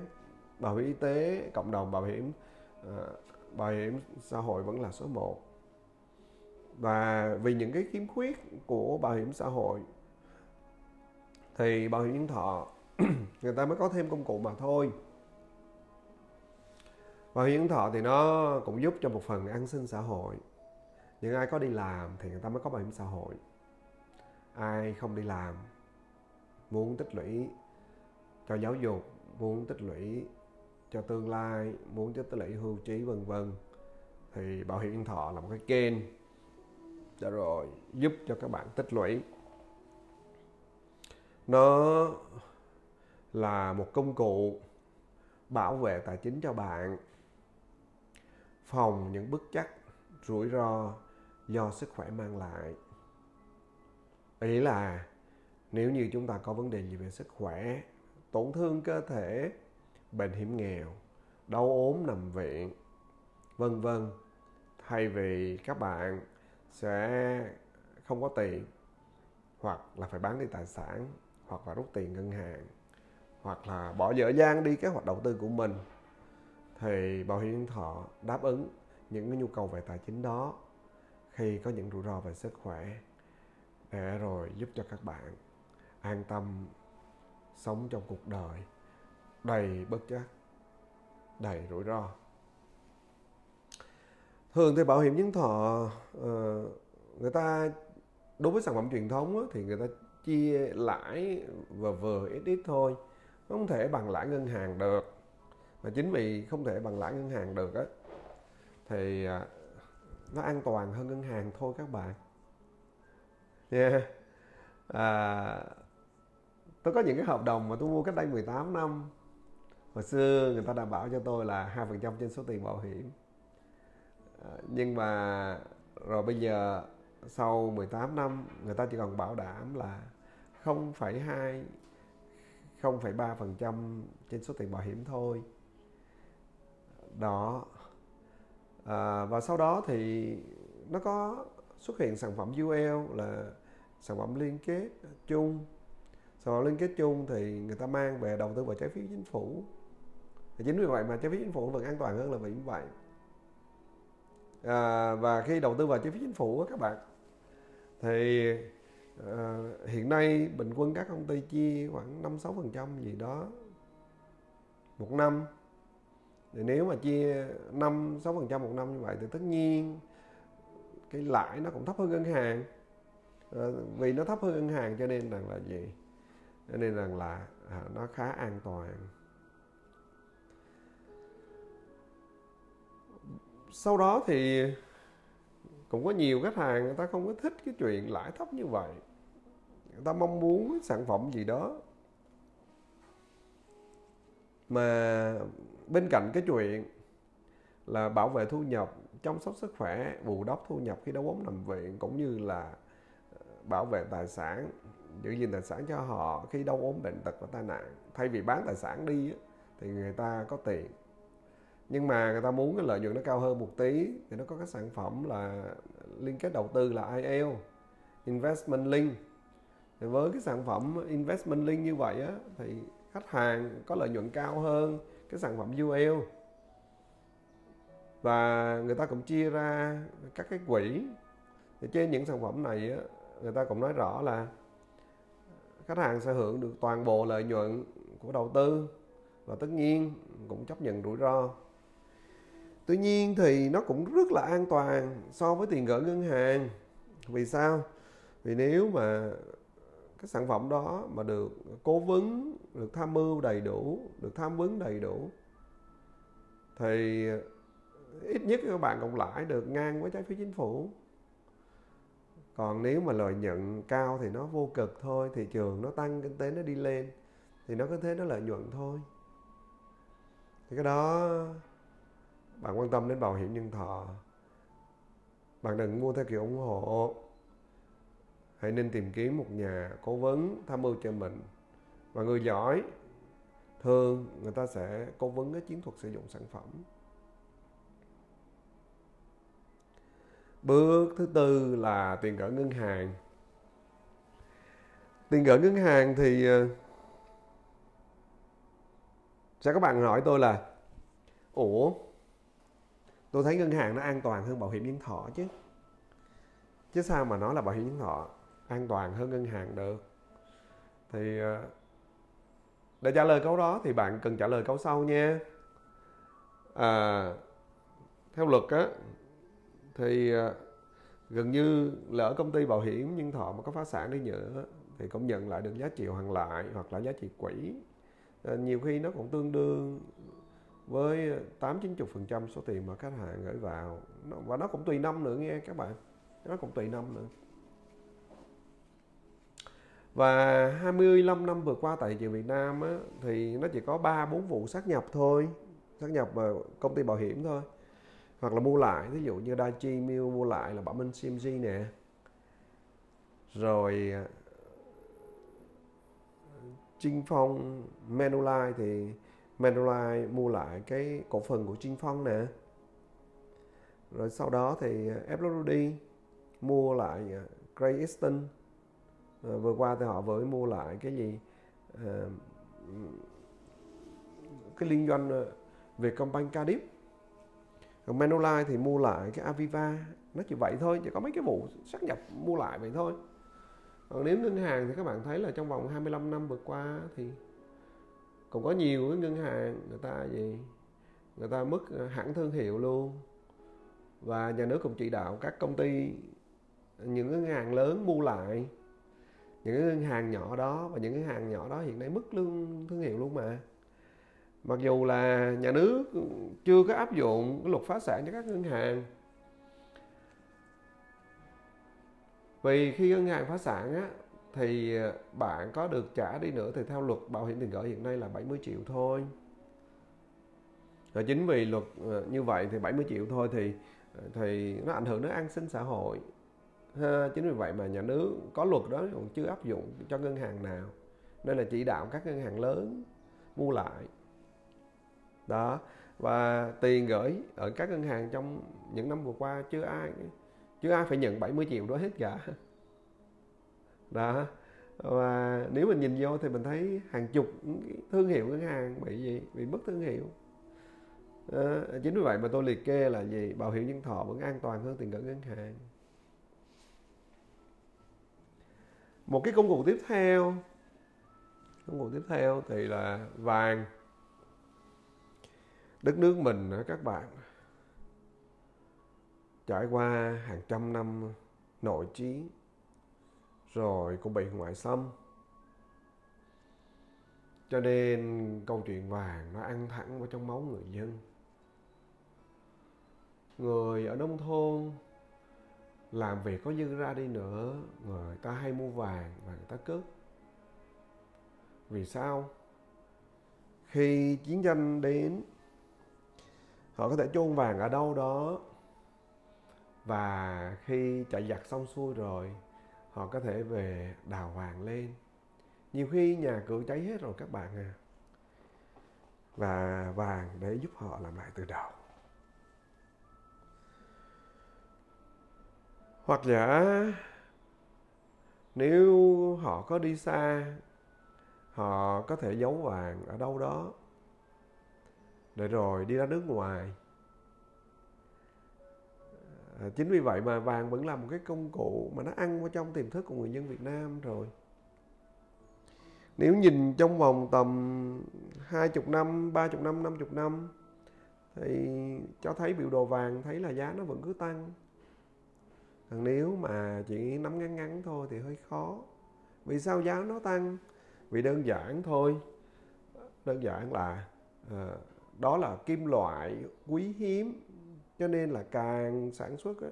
Speaker 1: Bảo hiểm y tế, cộng đồng bảo hiểm à, bảo hiểm xã hội vẫn là số 1 và vì những cái khiếm khuyết của bảo hiểm xã hội, thì bảo hiểm nhân thọ, người ta mới có thêm công cụ mà thôi. Bảo hiểm nhân thọ thì nó cũng giúp cho một phần an sinh xã hội. Những ai có đi làm thì người ta mới có bảo hiểm xã hội. Ai không đi làm muốn tích lũy cho giáo dục, muốn tích lũy cho tương lai, muốn tích lũy hưu trí vân vân, thì bảo hiểm nhân thọ là một cái kênh đã rồi, giúp cho các bạn tích lũy. Nó là một công cụ bảo vệ tài chính cho bạn, phòng những bất chắc, rủi ro do sức khỏe mang lại. Ý là nếu như chúng ta có vấn đề gì về sức khỏe, tổn thương cơ thể, bệnh hiểm nghèo, đau ốm nằm viện, vân vân, thay vì các bạn sẽ không có tiền, hoặc là phải bán đi tài sản, hoặc là rút tiền ngân hàng, hoặc là bỏ dở dang đi kế hoạch đầu tư của mình, thì bảo hiểm nhân thọ đáp ứng những cái nhu cầu về tài chính đó khi có những rủi ro về sức khỏe. Để rồi giúp cho các bạn an tâm sống trong cuộc đời đầy bất chắc, đầy rủi ro thường thì bảo hiểm nhân thọ ờ, người ta đối với sản phẩm truyền thống á, thì người ta chia lãi và vừa ít ít thôi không thể bằng lãi ngân hàng được. Mà chính vì không thể bằng lãi ngân hàng được á thì à, nó an toàn hơn ngân hàng thôi các bạn. Nha yeah. à, tôi có những cái hợp đồng mà tôi mua cách đây 18 năm. Hồi xưa người ta đảm bảo cho tôi là hai phần trăm trên số tiền bảo hiểm. Ờ, nhưng mà rồi bây giờ sau 18 năm người ta chỉ còn bảo đảm là 0,2 0,3% trên số tiền bảo hiểm thôi. Đó. À, và sau đó thì nó có xuất hiện sản phẩm UL là sản phẩm liên kết chung. Sản phẩm liên kết chung thì người ta mang về đầu tư vào trái phiếu chính phủ. Thì chính vì vậy mà trái phiếu chính phủ vẫn an toàn hơn là vì như vậy à, và khi đầu tư vào trái phiếu chính phủ các bạn thì à, hiện nay bình quân các công ty chia khoảng năm sáu phần trăm gì đó một năm. Thì nếu mà chia năm sáu phần trăm một năm như vậy thì tất nhiên cái lãi nó cũng thấp hơn ngân hàng. À, vì nó thấp hơn ngân hàng cho nên rằng là gì? Cho nên rằng là à, nó khá an toàn. Sau đó thì cũng có nhiều khách hàng, người ta không có thích cái chuyện lãi thấp như vậy. Người ta mong muốn sản phẩm gì đó. Mà bên cạnh cái chuyện là bảo vệ thu nhập, chăm sóc sức khỏe, bù đắp thu nhập khi đau ốm nằm viện, cũng như là ờ, bảo vệ tài sản, giữ gìn tài sản cho họ khi đau ốm bệnh tật và tai nạn. Thay vì bán tài sản đi thì người ta có tiền nhưng mà người ta muốn cái lợi nhuận nó cao hơn một tí thì nó có cái sản phẩm là liên kết đầu tư là IL investment link. Thì với cái sản phẩm investment link như vậy á thì khách hàng có lợi nhuận cao hơn cái sản phẩm UL và người ta cũng chia ra các cái quỹ. Thì trên những sản phẩm này á, người ta cũng nói rõ là khách hàng sẽ hưởng được toàn bộ lợi nhuận của đầu tư. Và tất nhiên cũng chấp nhận rủi ro tuy nhiên thì nó cũng rất là an toàn so với tiền gửi ngân hàng. Vì sao? Vì nếu mà cái sản phẩm đó mà được cố vấn, được tham mưu đầy đủ, được tham vấn đầy đủ, thì ít nhất các bạn cộng lãi được ngang với trái phiếu chính phủ. Còn nếu mà lợi nhuận cao thì nó vô cực thôi, thị trường nó tăng, kinh tế nó đi lên, thì nó có thế nó lợi nhuận thôi. Thì cái đó bạn quan tâm đến bảo hiểm nhân thọ. Bạn đừng mua theo kiểu ủng hộ. Hãy nên tìm kiếm một nhà cố vấn tham mưu cho mình. Và người giỏi, thường người ta sẽ cố vấn cái chiến thuật sử dụng sản phẩm. Bước thứ tư là tiền gửi ngân hàng. Tiền gửi ngân hàng thì ờ, sẽ các bạn hỏi tôi là, ủa tôi thấy ngân hàng nó an toàn hơn bảo hiểm nhân thọ chứ. Chứ sao mà nói là bảo hiểm nhân thọ an toàn hơn ngân hàng được. Thì ờ, để trả lời câu đó thì bạn cần trả lời câu sau nha. À, theo luật á thì ờ, gần như lỡ công ty bảo hiểm nhân thọ mà có phá sản đi nữa thì cũng nhận lại được giá trị hoàn lại hoặc là giá trị quỹ. À, nhiều khi nó cũng tương đương với 8 90 phần trăm số tiền mà khách hàng gửi vào. Và nó cũng tùy năm nữa nghe các bạn. Nó cũng tùy năm nữa. Và 25 năm vừa qua tại thị trường Việt Nam á, thì nó chỉ có 3 4 vụ sát nhập thôi. Sát nhập vào công ty bảo hiểm thôi. Hoặc là mua lại ví dụ như Daichi Miu mua lại là Bảo Minh CMG nè. Rồi à, Trinh Phong Manulife thì Manulife mua lại cái cổ phần của Trinh Phong nè. Rồi sau đó thì ờ, FWD mua lại ờ, Great Eastern. À, vừa qua thì họ vừa mua lại cái gì à, cái liên doanh Vietcombank Cardiff. Còn Manulife thì mua lại cái Aviva nó chỉ vậy thôi chỉ có mấy cái vụ sát nhập mua lại vậy thôi. Còn nếu ngân hàng thì các bạn thấy là trong vòng 25 năm vừa qua thì còn có nhiều cái ngân hàng, người ta gì, người ta mất ờ, hãng thương hiệu luôn. Và nhà nước cũng chỉ đạo các công ty, những ngân hàng lớn mua lại. Những ngân hàng nhỏ đó, và những ngân hàng nhỏ đó hiện nay mất lương, thương hiệu luôn mà. Mặc dù là nhà nước chưa có áp dụng cái luật phá sản cho các ngân hàng. Vì khi ngân hàng phá sản á thì ờ, bạn có được trả đi nữa thì theo luật bảo hiểm tiền gửi hiện nay là 70 triệu thôi. Và chính vì luật ờ, như vậy thì 70 triệu thôi thì ờ, thì nó ảnh hưởng đến an sinh xã hội. Ha, chính vì vậy mà nhà nước có luật đó còn chưa áp dụng cho ngân hàng nào. Nên là chỉ đạo các ngân hàng lớn mua lại. Đó và tiền gửi ở các ngân hàng trong những năm vừa qua chưa ai chưa ai phải nhận 70 triệu đó hết cả đó. Và nếu mình nhìn vô thì mình thấy hàng chục thương hiệu ngân hàng bị gì? Bị mất thương hiệu. À, chính vì vậy mà tôi liệt kê là gì? Bảo hiểm nhân thọ vẫn an toàn hơn tiền gửi ngân hàng. Một cái công cụ tiếp theo công cụ tiếp theo thì là vàng. Đất nước mình các bạn trải qua hàng trăm năm nội chiến rồi cũng bị ngoại xâm. Cho nên câu chuyện vàng nó ăn thẳng vào trong máu người dân. Người ở nông thôn làm việc có dư ra đi nữa, người ta hay mua vàng và người ta cướp. vì sao? Khi chiến tranh đến, họ có thể chôn vàng ở đâu đó. Và khi chạy giặc xong xuôi rồi họ có thể về đào vàng lên. Nhiều khi nhà cửa cháy hết rồi các bạn à. Và vàng để giúp họ làm lại từ đầu. Hoặc giả, nếu họ có đi xa, họ có thể giấu vàng ở đâu đó. Để rồi đi ra nước ngoài à, chính vì vậy mà vàng vẫn là một cái công cụ mà nó ăn vào trong tiềm thức của người dân Việt Nam rồi. Nếu nhìn trong vòng tầm hai chục năm, ba chục năm, năm chục năm thì cho thấy biểu đồ vàng thấy là giá nó vẫn cứ tăng. Còn nếu mà chỉ nắm ngắn ngắn thôi thì hơi khó. Vì sao giá nó tăng? Vì đơn giản thôi. Đơn giản là à, đó là kim loại quý hiếm cho nên là càng sản xuất á,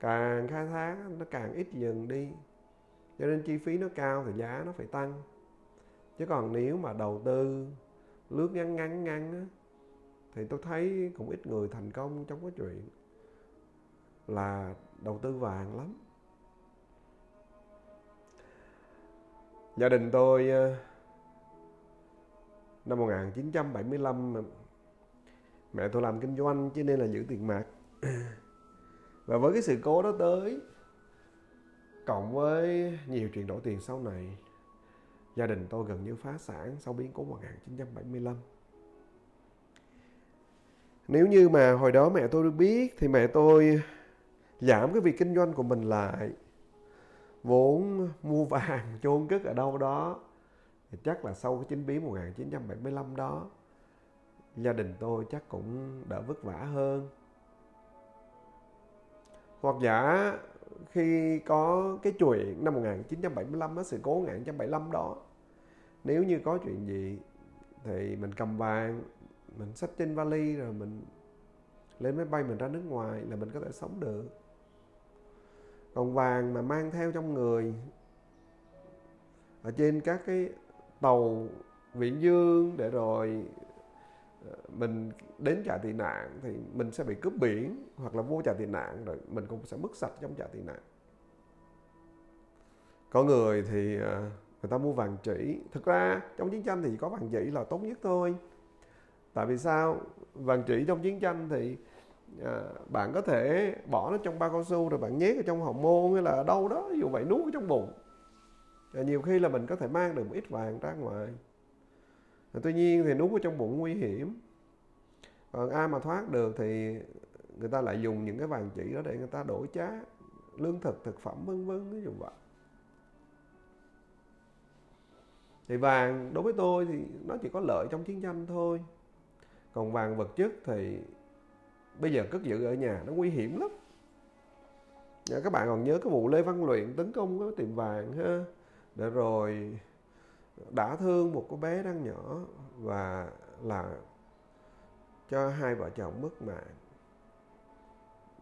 Speaker 1: càng khai thác nó càng ít dần đi. Cho nên chi phí nó cao thì giá nó phải tăng. Chứ còn nếu mà đầu tư lướt ngắn ngắn ngắn á, thì tôi thấy cũng ít người thành công trong cái chuyện là đầu tư vàng lắm. Gia đình tôi ờ, năm 1975 mẹ tôi làm kinh doanh cho nên là giữ tiền mặt. Và với cái sự cố đó tới, cộng với nhiều chuyện đổi tiền sau này, gia đình tôi gần như phá sản sau biến cố 1975 nếu như mà hồi đó mẹ tôi được biết thì mẹ tôi giảm cái việc kinh doanh của mình lại. Vốn mua vàng chôn cất ở đâu đó, thì chắc là sau cái chính biến 1975 đó gia đình tôi chắc cũng đỡ vất vả hơn. Hoặc giả khi có cái chuyện năm 1975 á, sự cố 1975 đó nếu như có chuyện gì thì mình cầm vàng mình xách trên vali rồi mình lên máy bay mình ra nước ngoài là mình có thể sống được. Còn vàng mà mang theo trong người ở trên các cái tàu viễn dương để rồi mình đến trại tị nạn thì mình sẽ bị cướp biển hoặc là vô trại tị nạn rồi mình cũng sẽ mất sạch trong trại tị nạn. Có người thì à, người ta mua vàng chỉ. Thực ra trong chiến tranh thì có vàng chỉ là tốt nhất thôi. Tại vì sao? Vàng chỉ trong chiến tranh thì à, bạn có thể bỏ nó trong bao cao su rồi bạn nhét ở trong hồng môn hay là ở đâu đó dù vậy nuốt ở trong bụng. À, nhiều khi là mình có thể mang được một ít vàng ra ngoài tuy nhiên thì nút ở trong bụng nguy hiểm. Còn ai mà thoát được thì người ta lại dùng những cái vàng chỉ đó để người ta đổi trá lương thực thực phẩm, vân vân ví dụ vậy. Thì vàng, đối với tôi thì nó chỉ có lợi trong chiến tranh thôi. Còn vàng vật chất thì bây giờ cất giữ ở nhà nó nguy hiểm lắm. Các bạn còn nhớ cái vụ Lê Văn Luyện tấn công cái tiệm vàng ha? Để rồi đã thương một cô bé đang nhỏ và là cho hai vợ chồng mất mạng.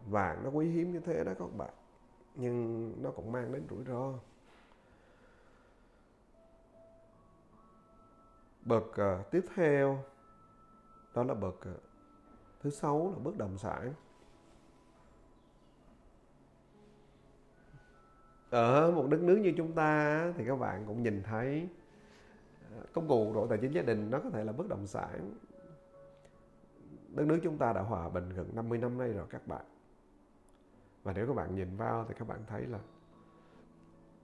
Speaker 1: Vàng nó quý hiếm như thế đó các bạn nhưng nó cũng mang đến rủi ro. Bậc uh, tiếp theo đó là bậc uh, thứ sáu là bất động sản. Ở một đất nước như chúng ta thì các bạn cũng nhìn thấy công cụ đội tài chính gia đình nó có thể là bất động sản. Đất nước chúng ta đã hòa bình gần 50 năm nay rồi các bạn. Và nếu các bạn nhìn vào thì các bạn thấy là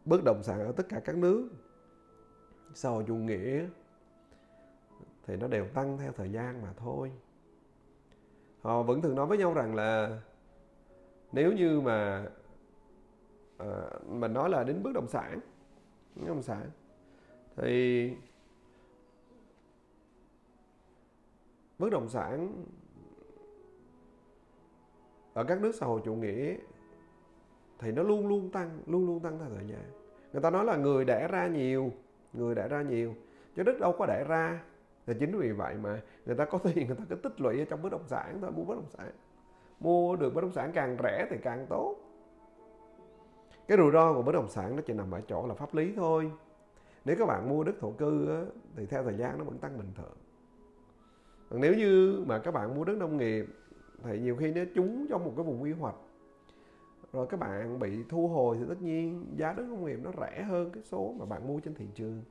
Speaker 1: bất động sản ở tất cả các nước sau chủ nghĩa thì nó đều tăng theo thời gian mà thôi. Họ vẫn thường nói với nhau rằng là nếu như mà à, mình nói là đến bất động sản bất động sản thì bất động sản ở các nước xã hội chủ nghĩa thì nó luôn luôn tăng luôn luôn tăng theo thời gian. Người ta nói là người đẻ ra nhiều người đẻ ra nhiều chứ đất đâu có đẻ ra. Thì chính vì vậy mà người ta có tiền người ta cứ tích lũy ở trong bất động sản thôi mua bất động sản. Mua được bất động sản càng rẻ thì càng tốt. Cái rủi ro của bất động sản nó chỉ nằm ở chỗ là pháp lý thôi. Nếu các bạn mua đất thổ cư á, thì theo thời gian nó vẫn tăng bình thường nếu như mà các bạn mua đất nông nghiệp, thì nhiều khi nó trúng trong một cái vùng quy hoạch, rồi các bạn bị thu hồi thì tất nhiên giá đất nông nghiệp nó rẻ hơn cái số mà bạn mua trên thị trường.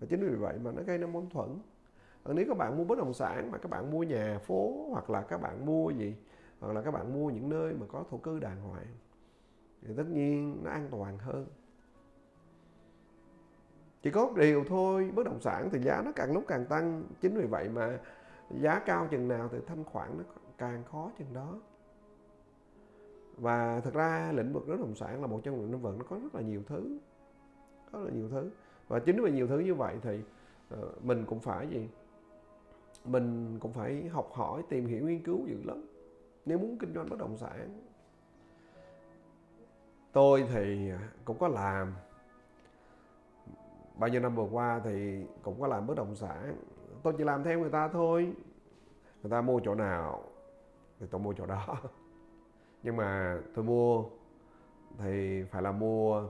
Speaker 1: Và chính vì vậy mà nó gây ra mâu thuẫn. Còn nếu các bạn mua bất động sản mà các bạn mua nhà phố, hoặc là các bạn mua gì, hoặc là các bạn mua những nơi mà có thổ cư đàng hoàng, thì tất nhiên nó an toàn hơn. Chỉ có điều thôi, bất động sản thì giá nó càng lúc càng tăng. Chính vì vậy mà giá cao chừng nào thì thanh khoản nó càng khó chừng đó. Và thực ra lĩnh vực bất động sản là một trong những lĩnh vực nó có rất là nhiều thứ. Có rất là nhiều thứ. Và chính vì nhiều thứ như vậy thì ờ, mình cũng phải gì? Mình cũng phải học hỏi, tìm hiểu, nghiên cứu dữ lắm. Nếu muốn kinh doanh bất động sản, tôi thì cũng có làm. Bao nhiêu năm vừa qua thì cũng có làm bất động sản tôi chỉ làm theo người ta thôi. Người ta mua chỗ nào thì tôi mua chỗ đó. Nhưng mà tôi mua thì phải là mua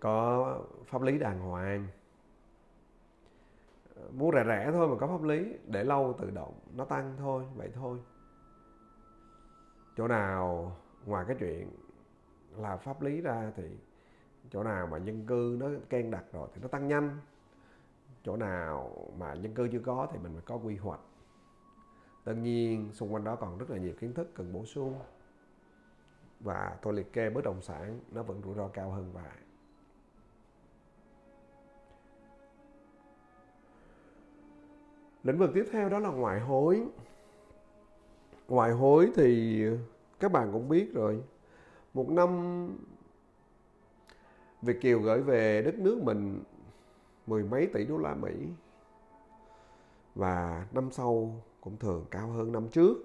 Speaker 1: có pháp lý đàng hoàng. Mua rẻ rẻ thôi mà có pháp lý, để lâu tự động nó tăng thôi, vậy thôi. Chỗ nào ngoài cái chuyện là pháp lý ra thì chỗ nào mà dân cư nó ken đặt rồi thì nó tăng nhanh chỗ nào mà dân cư chưa có thì mình phải có quy hoạch. Tất nhiên, xung quanh đó còn rất là nhiều kiến thức cần bổ sung. Và tôi liệt kê bất động sản nó vẫn rủi ro cao hơn vài. Lĩnh vực tiếp theo đó là ngoại hối. Ngoại hối thì các bạn cũng biết rồi. Một năm Việt Kiều gửi về đất nước mình mười mấy tỷ đô la Mỹ. Và năm sau cũng thường cao hơn năm trước.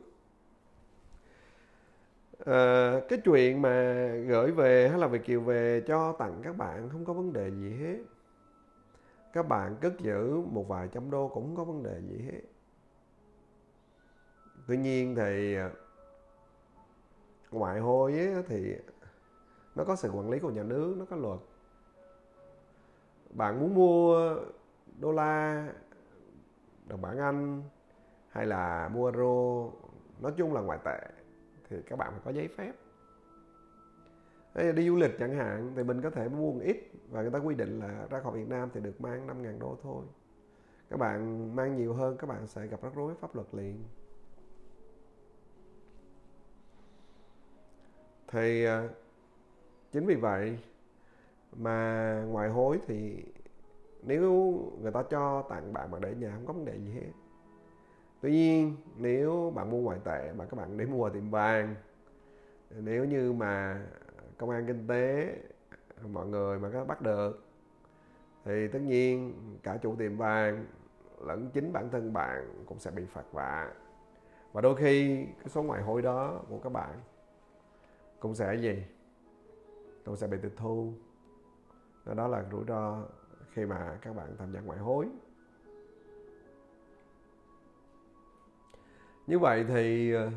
Speaker 1: À, cái chuyện mà gửi về hay là Việt Kiều về cho tặng các bạn không có vấn đề gì hết. Các bạn cất giữ một vài trăm đô cũng không có vấn đề gì hết. Tuy nhiên thì ờ, ngoại hối ấy, thì nó có sự quản lý của nhà nước nó có luật bạn muốn mua đô la, đồng bảng anh hay là mua euro nói chung là ngoại tệ thì các bạn phải có giấy phép đi du lịch chẳng hạn thì mình có thể mua một ít và người ta quy định là ra khỏi Việt Nam thì được mang 5.000 đô thôi. Các bạn mang nhiều hơn, các bạn sẽ gặp rắc rối pháp luật liền. Thì à, chính vì vậy mà ngoại hối thì nếu người ta cho tặng bạn mà để nhà không có vấn đề gì hết. Tuy nhiên, nếu bạn mua ngoại tệ mà các bạn để mua ở tiệm vàng, nếu như mà công an kinh tế, mọi người mà có bắt được, thì tất nhiên cả chủ tiệm vàng lẫn chính bản thân bạn cũng sẽ bị phạt vạ. Và đôi khi cái số ngoại hối đó của các bạn cũng sẽ gì? Cũng sẽ bị tịch thu đó là rủi ro khi mà các bạn tham gia ngoại hối. Như vậy thì ờ,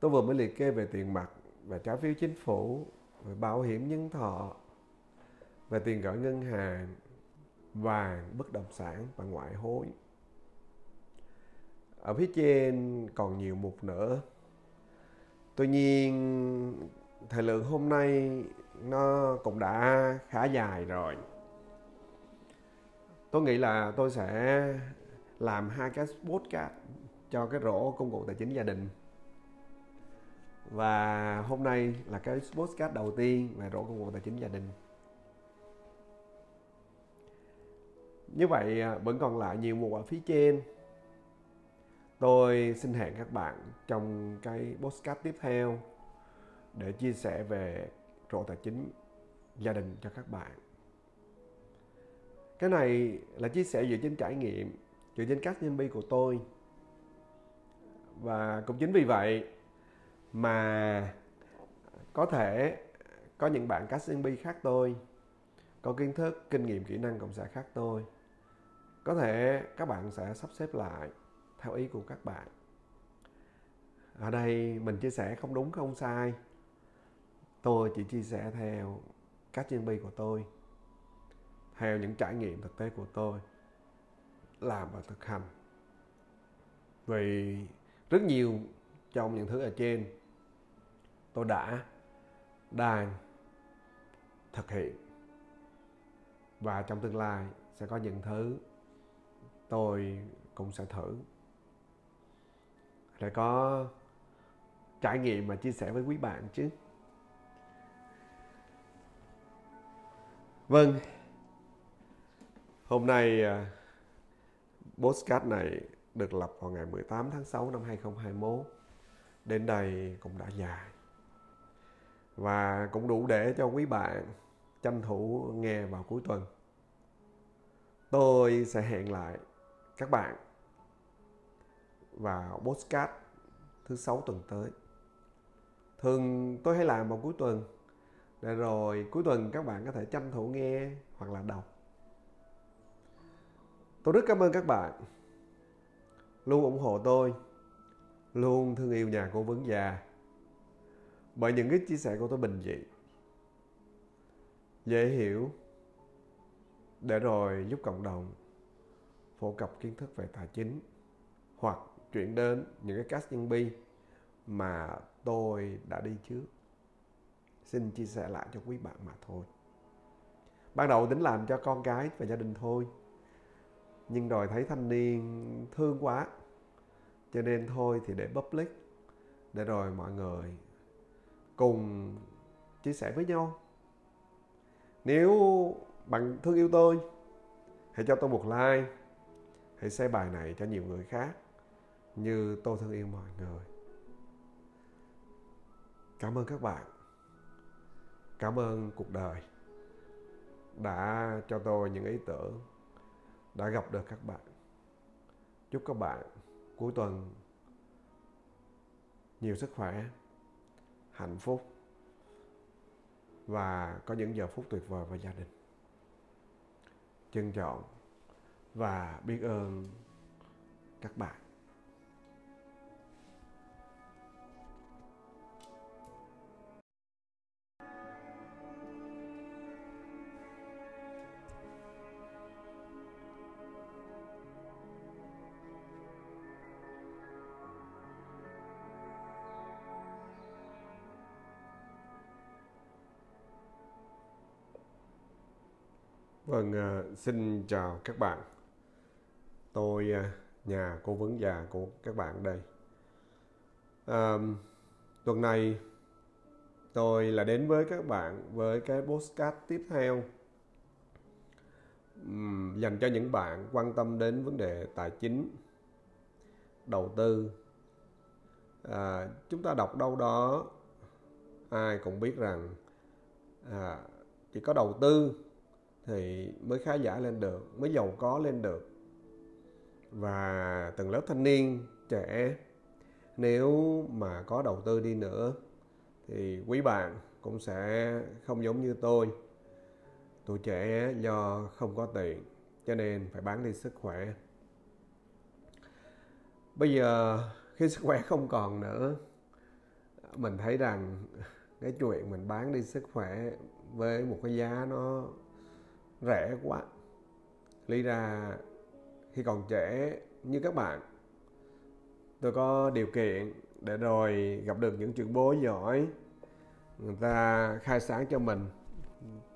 Speaker 1: tôi vừa mới liệt kê về tiền mặt, về trái phiếu chính phủ, về bảo hiểm nhân thọ, về tiền gửi ngân hàng, vàng, bất động sản và ngoại hối. Ở phía trên còn nhiều mục nữa. Tuy nhiên thời lượng hôm nay nó cũng đã khá dài rồi. Tôi nghĩ là tôi sẽ làm hai cái podcast cho cái rổ công cụ tài chính gia đình. Và hôm nay là cái podcast đầu tiên về rổ công cụ tài chính gia đình. Như vậy à, vẫn còn lại nhiều mục ở phía trên. Tôi xin hẹn các bạn trong cái podcast tiếp theo để chia sẻ về rổ tài chính gia đình cho các bạn. Cái này là chia sẻ dựa trên trải nghiệm, dựa trên các nhân viên của tôi. Và cũng chính vì vậy mà có thể có những bạn các nhân viên khác tôi, có kiến thức, kinh nghiệm, kỹ năng cộng sản khác tôi. Có thể các bạn sẽ sắp xếp lại theo ý của các bạn. Ở đây mình chia sẻ không đúng, không sai tôi chỉ chia sẻ theo các nhân bi của tôi, theo những trải nghiệm thực tế của tôi, làm và thực hành. Vì rất nhiều trong những thứ ở trên, tôi đã, đang thực hiện. Và trong tương lai sẽ có những thứ tôi cũng sẽ thử. Để có trải nghiệm mà chia sẻ với quý bạn chứ. Vâng. Hôm nay à, podcast này được lập vào ngày 18 tháng 6 năm 2021 đến đây cũng đã dài. Và cũng đủ để cho quý bạn tranh thủ nghe vào cuối tuần. Tôi sẽ hẹn lại các bạn vào podcast thứ sáu tuần tới. Thường tôi hay làm vào cuối tuần để rồi, cuối tuần các bạn có thể tranh thủ nghe hoặc là đọc. Tôi rất cảm ơn các bạn. Luôn ủng hộ tôi. Luôn thương yêu nhà cố vấn già bởi những cái chia sẻ của tôi bình dị. Dễ hiểu. Để rồi giúp cộng đồng phổ cập kiến thức về tài chính hoặc chuyển đến những cái cast nhân bi mà tôi đã đi trước xin chia sẻ lại cho quý bạn mà thôi. Ban đầu tính làm cho con cái và gia đình thôi, nhưng rồi thấy thanh niên thương quá, cho nên thôi thì để public, để rồi mọi người cùng chia sẻ với nhau. Nếu bạn thương yêu tôi, hãy cho tôi một like, hãy share bài này cho nhiều người khác, như tôi thương yêu mọi người. Cảm ơn các bạn cảm ơn cuộc đời đã cho tôi những ý tưởng, đã gặp được các bạn. Chúc các bạn cuối tuần nhiều sức khỏe, hạnh phúc và có những giờ phút tuyệt vời với gia đình. Trân trọng và biết ơn các bạn. Vâng, xin chào các bạn. Tôi à, nhà cố vấn già của các bạn đây. À, tuần này tôi là đến với các bạn với cái postcard tiếp theo um, dành cho những bạn quan tâm đến vấn đề tài chính, đầu tư. À, chúng ta đọc đâu đó ai cũng biết rằng à, chỉ có đầu tư thì mới khá giả lên được, mới giàu có lên được. Và từng lớp thanh niên, trẻ, nếu mà có đầu tư đi nữa thì quý bạn cũng sẽ không giống như tôi. Tuổi trẻ do không có tiền, cho nên phải bán đi sức khỏe. Bây giờ khi sức khỏe không còn nữa, mình thấy rằng cái chuyện mình bán đi sức khỏe với một cái giá nó rẻ quá. Lý ra khi còn trẻ như các bạn, tôi có điều kiện để rồi gặp được những trường bối giỏi, người ta khai sáng cho mình.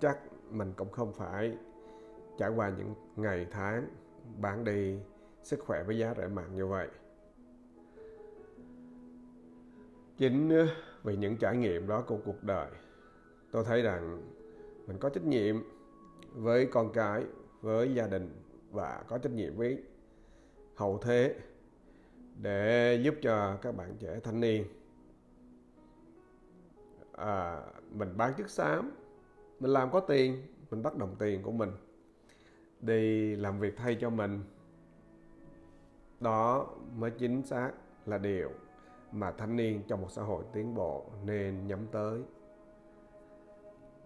Speaker 1: Chắc mình cũng không phải trải qua những ngày tháng bán đi sức khỏe với giá rẻ mạt như vậy. Chính ờ, vì những trải nghiệm đó của cuộc đời, tôi thấy rằng mình có trách nhiệm với con cái với gia đình và có trách nhiệm với hậu thế để giúp cho các bạn trẻ thanh niên. À, mình bán chất xám mình làm có tiền mình bắt đồng tiền của mình đi làm việc thay cho mình. Đó mới chính xác là điều mà thanh niên trong một xã hội tiến bộ nên nhắm tới.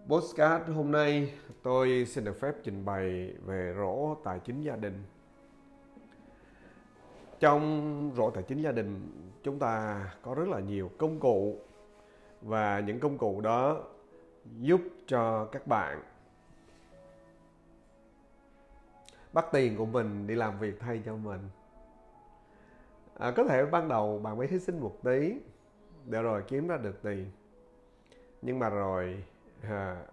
Speaker 1: Postcard hôm nay tôi xin được phép trình bày về rổ tài chính gia đình. Trong rổ tài chính gia đình chúng ta có rất là nhiều công cụ và những công cụ đó giúp cho các bạn bắt tiền của mình đi làm việc thay cho mình. À, có thể ban đầu bạn mới hy sinh một tí để rồi kiếm ra được tiền. Nhưng mà rồi à,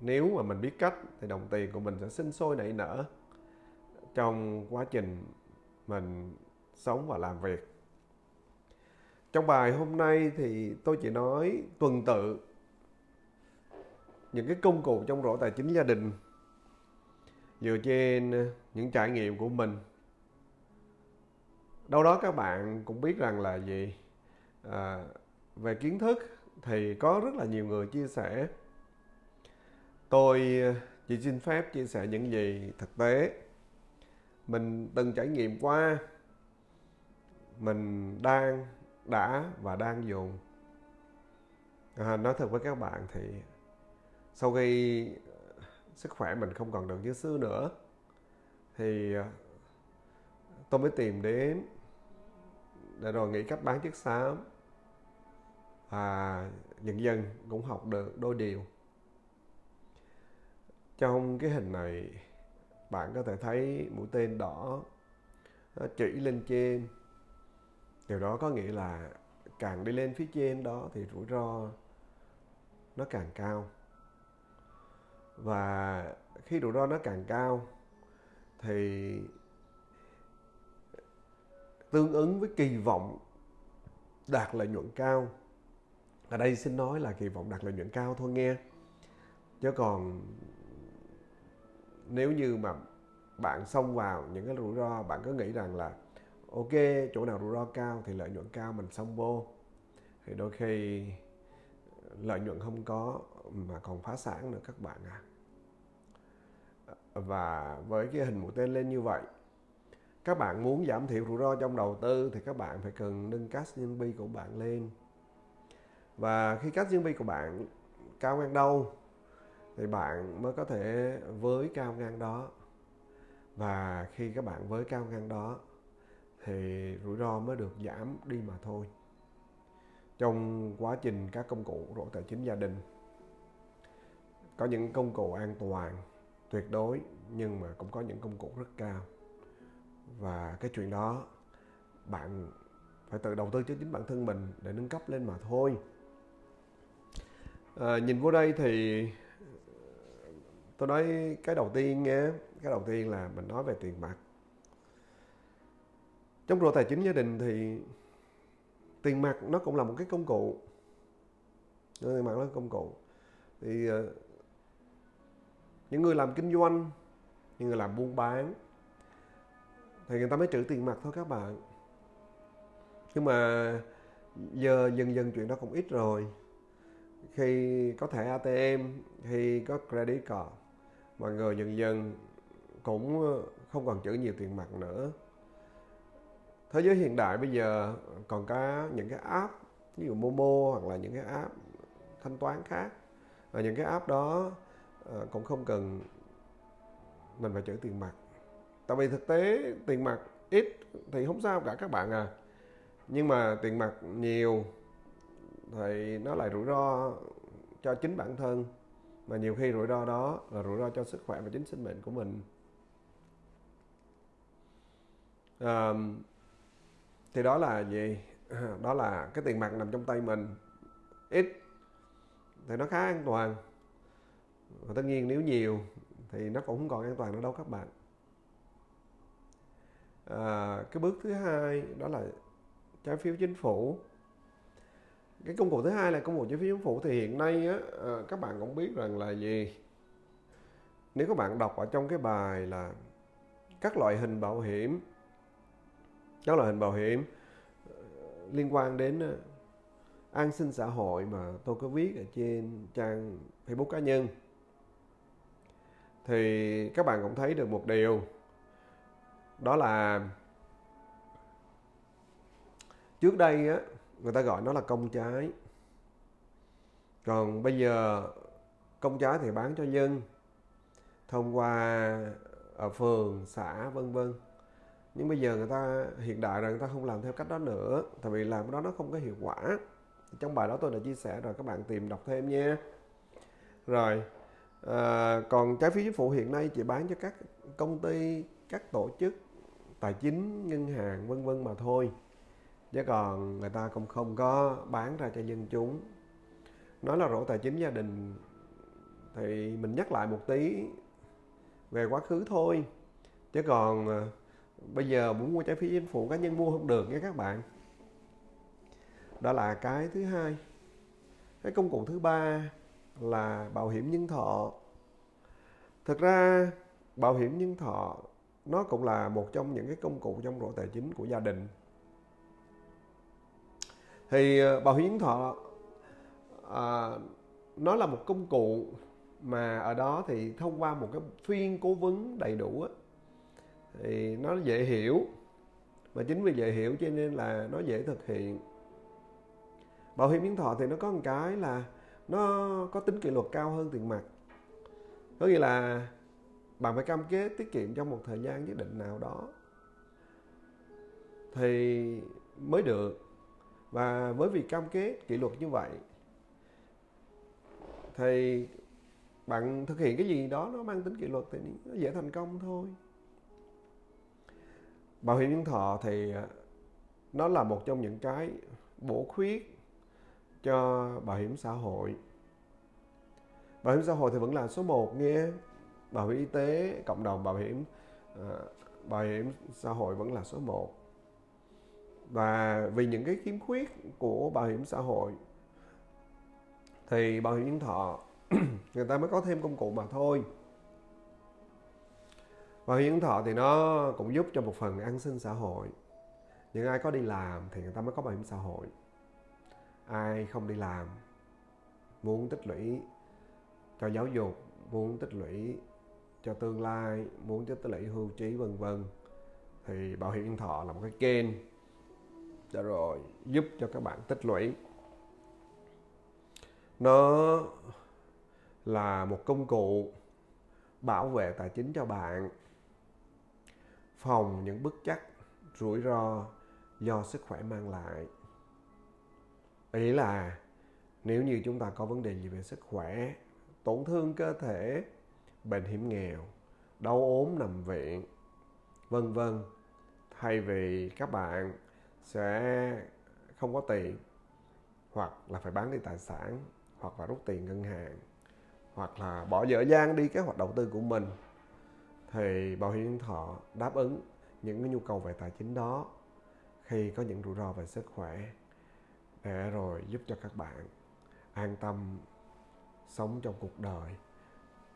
Speaker 1: nếu mà mình biết cách thì đồng tiền của mình sẽ sinh sôi nảy nở. Trong quá trình mình sống và làm việc. Trong bài hôm nay thì tôi chỉ nói tuần tự những cái công cụ trong rổ tài chính gia đình. Dựa trên những trải nghiệm của mình. Đâu đó các bạn cũng biết rằng là gì? À, về kiến thức thì có rất là nhiều người chia sẻ tôi ờ, chỉ xin phép chia sẻ những gì thực tế. Mình từng trải nghiệm qua. Mình đang đã và đang dùng à, nói thật với các bạn thì sau khi ờ, sức khỏe mình không còn được như xưa nữa thì ờ, tôi mới tìm đến để rồi nghĩ cách bán chiếc xám. Và dần dần cũng học được đôi điều trong cái hình này, bạn có thể thấy mũi tên đỏ, nó chỉ lên trên. Điều đó có nghĩa là càng đi lên phía trên đó thì rủi ro nó càng cao. Và khi rủi ro nó càng cao thì tương ứng với kỳ vọng đạt lợi nhuận cao. Ở đây xin nói là kỳ vọng đạt lợi nhuận cao thôi nghe. Chứ còn nếu như mà bạn xông vào những cái rủi ro, bạn cứ nghĩ rằng là, ok, chỗ nào rủi ro cao thì lợi nhuận cao, mình xông vô. Thì đôi khi lợi nhuận không có mà còn phá sản nữa các bạn à và với cái hình mũi tên lên như vậy, các bạn muốn giảm thiểu rủi ro trong đầu tư thì các bạn phải cần nâng cash nhân bi của bạn lên. Và khi cash nhân bi của bạn cao ngang đâu thì bạn mới có thể với cao ngang đó. Và khi các bạn với cao ngang đó thì rủi ro mới được giảm đi mà thôi. Trong quá trình các công cụ rổ tài chính gia đình có những công cụ an toàn tuyệt đối nhưng mà cũng có những công cụ rất cao. Và cái chuyện đó bạn phải tự đầu tư cho chính bản thân mình để nâng cấp lên mà thôi. À, nhìn vô đây thì tôi nói cái đầu tiên nghe cái đầu tiên là mình nói về tiền mặt. Trong rổ tài chính gia đình thì tiền mặt nó cũng là một cái công cụ. Tiền mặt, nó là công cụ. Thì ờ, những người làm kinh doanh, những người làm buôn bán thì người ta mới trữ tiền mặt thôi các bạn. Nhưng mà giờ dần dần chuyện đó cũng ít rồi. Khi có thẻ ATM khi có credit card mọi người dần dần cũng ờ, không còn chữ nhiều tiền mặt nữa. Thế giới hiện đại bây giờ còn có những cái app, ví dụ Momo hoặc là những cái app thanh toán khác. Và những cái app đó ờ, cũng không cần mình phải chữ tiền mặt. Tại vì thực tế tiền mặt ít thì không sao cả các bạn à. Nhưng mà tiền mặt nhiều thì nó lại rủi ro cho chính bản thân mà nhiều khi rủi ro đó là rủi ro cho sức khỏe và chính sinh mệnh của mình. À, thì đó là gì? Đó là cái tiền mặt nằm trong tay mình. Ít thì nó khá an toàn. Và tất nhiên nếu nhiều thì nó cũng không còn an toàn nữa đâu các bạn. À, cái bước thứ hai đó là trái phiếu chính phủ cái công cụ thứ hai là công cụ trái phiếu chính phủ. Thì hiện nay á, à, các bạn cũng biết rằng là gì? Nếu các bạn đọc ở trong cái bài là các loại hình bảo hiểm các loại hình bảo hiểm ờ, liên quan đến ờ, an sinh xã hội mà tôi có viết ở trên trang Facebook cá nhân thì các bạn cũng thấy được một điều. Đó là trước đây á người ta gọi nó là công trái. Còn bây giờ công trái thì bán cho dân thông qua ở phường xã vân vân. Nhưng bây giờ người ta hiện đại rồi người ta không làm theo cách đó nữa tại vì làm cái đó nó không có hiệu quả. Trong bài đó tôi đã chia sẻ rồi các bạn tìm đọc thêm nha. Rồi à, còn trái phiếu chính phủ hiện nay chỉ bán cho các công ty các tổ chức tài chính ngân hàng vân vân mà thôi chứ còn người ta cũng không có bán ra cho dân chúng. Nói là rổ tài chính gia đình, thì mình nhắc lại một tí về quá khứ thôi. Chứ còn ờ, bây giờ muốn mua trái phiếu chính phủ, cá nhân mua không được nha các bạn. Đó là cái thứ hai. Cái công cụ thứ ba là bảo hiểm nhân thọ. Thực ra, bảo hiểm nhân thọ nó cũng là một trong những cái công cụ trong rổ tài chính của gia đình thì bảo hiểm nhân thọ à, nó là một công cụ mà ở đó thì thông qua một cái phiên cố vấn đầy đủ á, thì nó dễ hiểu. Mà chính vì dễ hiểu cho nên là nó dễ thực hiện. Bảo hiểm nhân thọ thì nó có một cái là nó có tính kỷ luật cao hơn tiền mặt. Có nghĩa là bạn phải cam kết tiết kiệm trong một thời gian nhất định nào đó thì mới được và với việc cam kết kỷ luật như vậy, thì bạn thực hiện cái gì đó nó mang tính kỷ luật thì nó dễ thành công thôi. Bảo hiểm nhân thọ thì à, nó là một trong những cái bổ khuyết cho bảo hiểm xã hội. Bảo hiểm xã hội thì vẫn là số 1 nghe, bảo hiểm y tế, cộng đồng bảo hiểm à, bảo hiểm xã hội vẫn là số 1 và vì những cái khiếm khuyết của bảo hiểm xã hội, thì bảo hiểm nhân thọ, người ta mới có thêm công cụ mà thôi. Bảo hiểm nhân thọ thì nó cũng giúp cho một phần an sinh xã hội. Những ai có đi làm thì người ta mới có bảo hiểm xã hội. Ai không đi làm, muốn tích lũy cho giáo dục, muốn tích lũy cho tương lai, muốn tích lũy hưu trí, vân vân, thì bảo hiểm nhân thọ là một cái kênh để rồi, giúp cho các bạn tích lũy. Nó là một công cụ bảo vệ tài chính cho bạn, phòng những bất chắc, rủi ro do sức khỏe mang lại. Ý là nếu như chúng ta có vấn đề gì về sức khỏe, tổn thương cơ thể, bệnh hiểm nghèo, đau ốm nằm viện, vân vân, thay vì các bạn sẽ không có tiền, hoặc là phải bán đi tài sản, hoặc là rút tiền ngân hàng, hoặc là bỏ dở dang đi kế hoạch đầu tư của mình, thì bảo hiểm nhân thọ đáp ứng những cái nhu cầu về tài chính đó khi có những rủi ro về sức khỏe để rồi giúp cho các bạn an tâm sống trong cuộc đời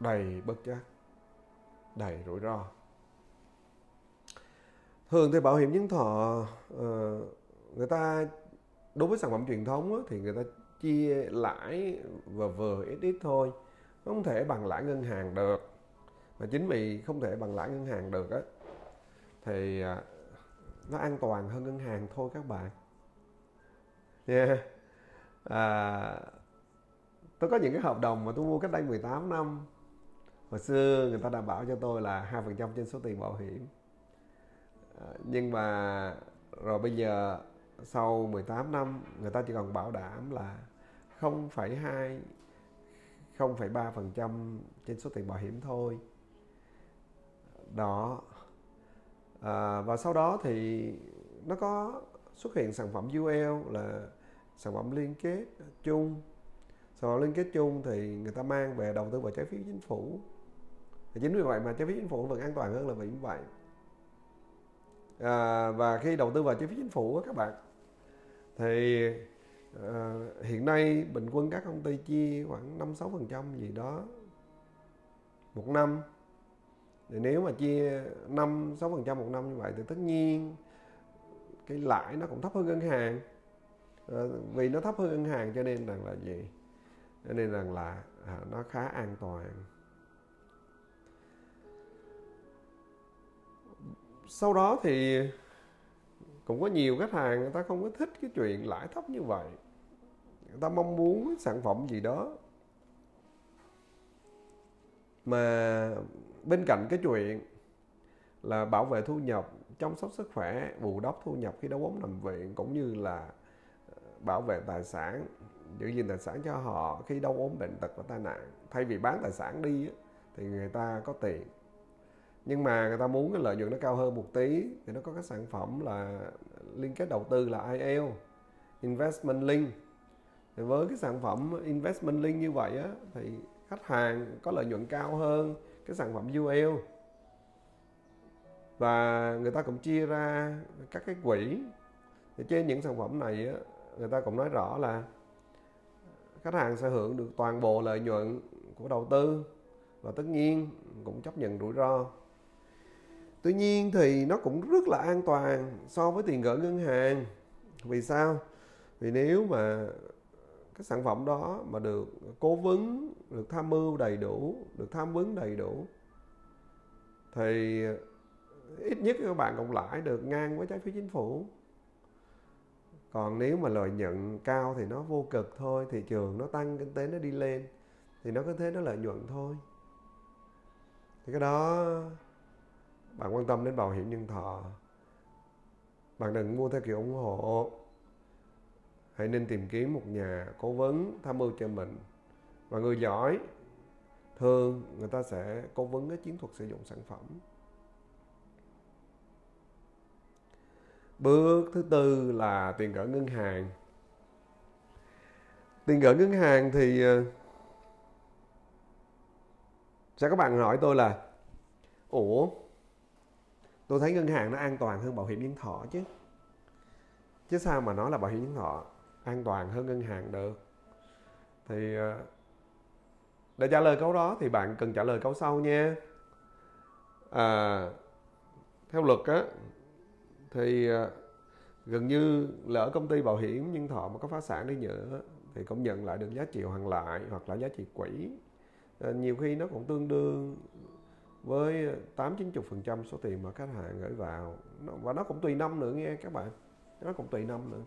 Speaker 1: đầy bất chắc, đầy rủi ro thường thì bảo hiểm nhân thọ ờ, người ta đối với sản phẩm truyền thống thì người ta chia lãi vừa vừa ít ít thôi không thể bằng lãi ngân hàng được. Mà chính vì không thể bằng lãi ngân hàng được á thì à, nó an toàn hơn ngân hàng thôi các bạn. Nha yeah. à, tôi có những cái hợp đồng mà tôi mua cách đây 18 năm. Hồi xưa người ta đảm bảo cho tôi là hai phần trăm trên số tiền bảo hiểm. Ờ, nhưng mà rồi bây giờ sau 18 năm người ta chỉ còn bảo đảm là 0,2 0,3% trên số tiền bảo hiểm thôi. Đó. À, và sau đó thì nó có xuất hiện sản phẩm UL là sản phẩm liên kết chung. Sản phẩm liên kết chung thì người ta mang về đầu tư vào trái phiếu chính phủ. Thì chính vì vậy mà trái phiếu chính phủ vẫn an toàn hơn là vì như vậy à, và khi đầu tư vào trái phiếu chính phủ các bạn thì à, hiện nay bình quân các công ty chia khoảng năm sáu phần trăm gì đó một năm. Thì nếu mà chia năm sáu phần trăm một năm như vậy thì tất nhiên cái lãi nó cũng thấp hơn ngân hàng. À, vì nó thấp hơn ngân hàng cho nên rằng là gì? Cho nên rằng là à, nó khá an toàn. Sau đó thì cũng có nhiều khách hàng người ta không có thích cái chuyện lãi thấp như vậy. Người ta mong muốn sản phẩm gì đó. Mà bên cạnh cái chuyện là bảo vệ thu nhập, chăm sóc sức khỏe, bù đắp thu nhập khi đau ốm nằm viện, cũng như là ờ, bảo vệ tài sản, giữ gìn tài sản cho họ khi đau ốm bệnh tật và tai nạn. Thay vì bán tài sản đi thì người ta có tiền nhưng mà người ta muốn cái lợi nhuận nó cao hơn một tí thì nó có cái sản phẩm là liên kết đầu tư là IL Investment Link. Thì với cái sản phẩm Investment Link như vậy á thì khách hàng có lợi nhuận cao hơn cái sản phẩm UL và người ta cũng chia ra các cái quỹ. Thì trên những sản phẩm này á, người ta cũng nói rõ là khách hàng sẽ hưởng được toàn bộ lợi nhuận của đầu tư. Và tất nhiên cũng chấp nhận rủi ro tuy nhiên thì nó cũng rất là an toàn so với tiền gửi ngân hàng. Vì sao? Vì nếu mà cái sản phẩm đó mà được cố vấn, được tham mưu đầy đủ, được tham vấn đầy đủ, thì ít nhất các bạn cộng lãi được ngang với trái phiếu chính phủ. Còn nếu mà lợi nhuận cao thì nó vô cực thôi, thị trường nó tăng, kinh tế nó đi lên, thì nó có thế, nó lợi nhuận thôi. Thì cái đó bạn quan tâm đến bảo hiểm nhân thọ. Bạn đừng mua theo kiểu ủng hộ. Hãy nên tìm kiếm một nhà cố vấn tham mưu cho mình. Và người giỏi, thường người ta sẽ cố vấn cái chiến thuật sử dụng sản phẩm. Bước thứ tư là tiền gửi ngân hàng. Tiền gửi ngân hàng thì ờ, sẽ các bạn hỏi tôi là, ủa tôi thấy ngân hàng nó an toàn hơn bảo hiểm nhân thọ chứ. Chứ sao mà nói là bảo hiểm nhân thọ an toàn hơn ngân hàng được. Thì ờ, để trả lời câu đó thì bạn cần trả lời câu sau nha. À, theo luật á thì ờ, gần như lỡ công ty bảo hiểm nhân thọ mà có phá sản đi nữa thì cũng nhận lại được giá trị hoàn lại hoặc là giá trị quỹ. À, nhiều khi nó cũng tương đương với 8 90 phần trăm số tiền mà khách hàng gửi vào. Và nó cũng tùy năm nữa nghe các bạn. Nó cũng tùy năm nữa.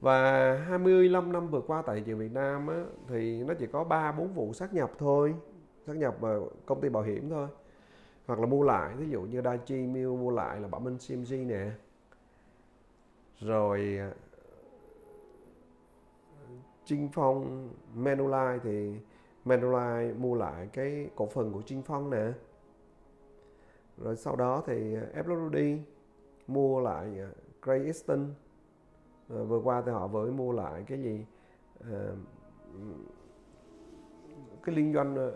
Speaker 1: Và 25 năm vừa qua tại thị trường Việt Nam á, thì nó chỉ có 3 4 vụ sát nhập thôi. Sát nhập vào công ty bảo hiểm thôi. Hoặc là mua lại ví dụ như Daichi Miu mua lại là Bảo Minh CMG nè. Rồi à, Trinh Phong Manulife thì Manulife mua lại cái cổ phần của Trinh Phong nè. Rồi sau đó thì ờ, F mua lại ờ, Great Eastern. À, vừa qua thì họ vừa mua lại cái gì à, cái liên doanh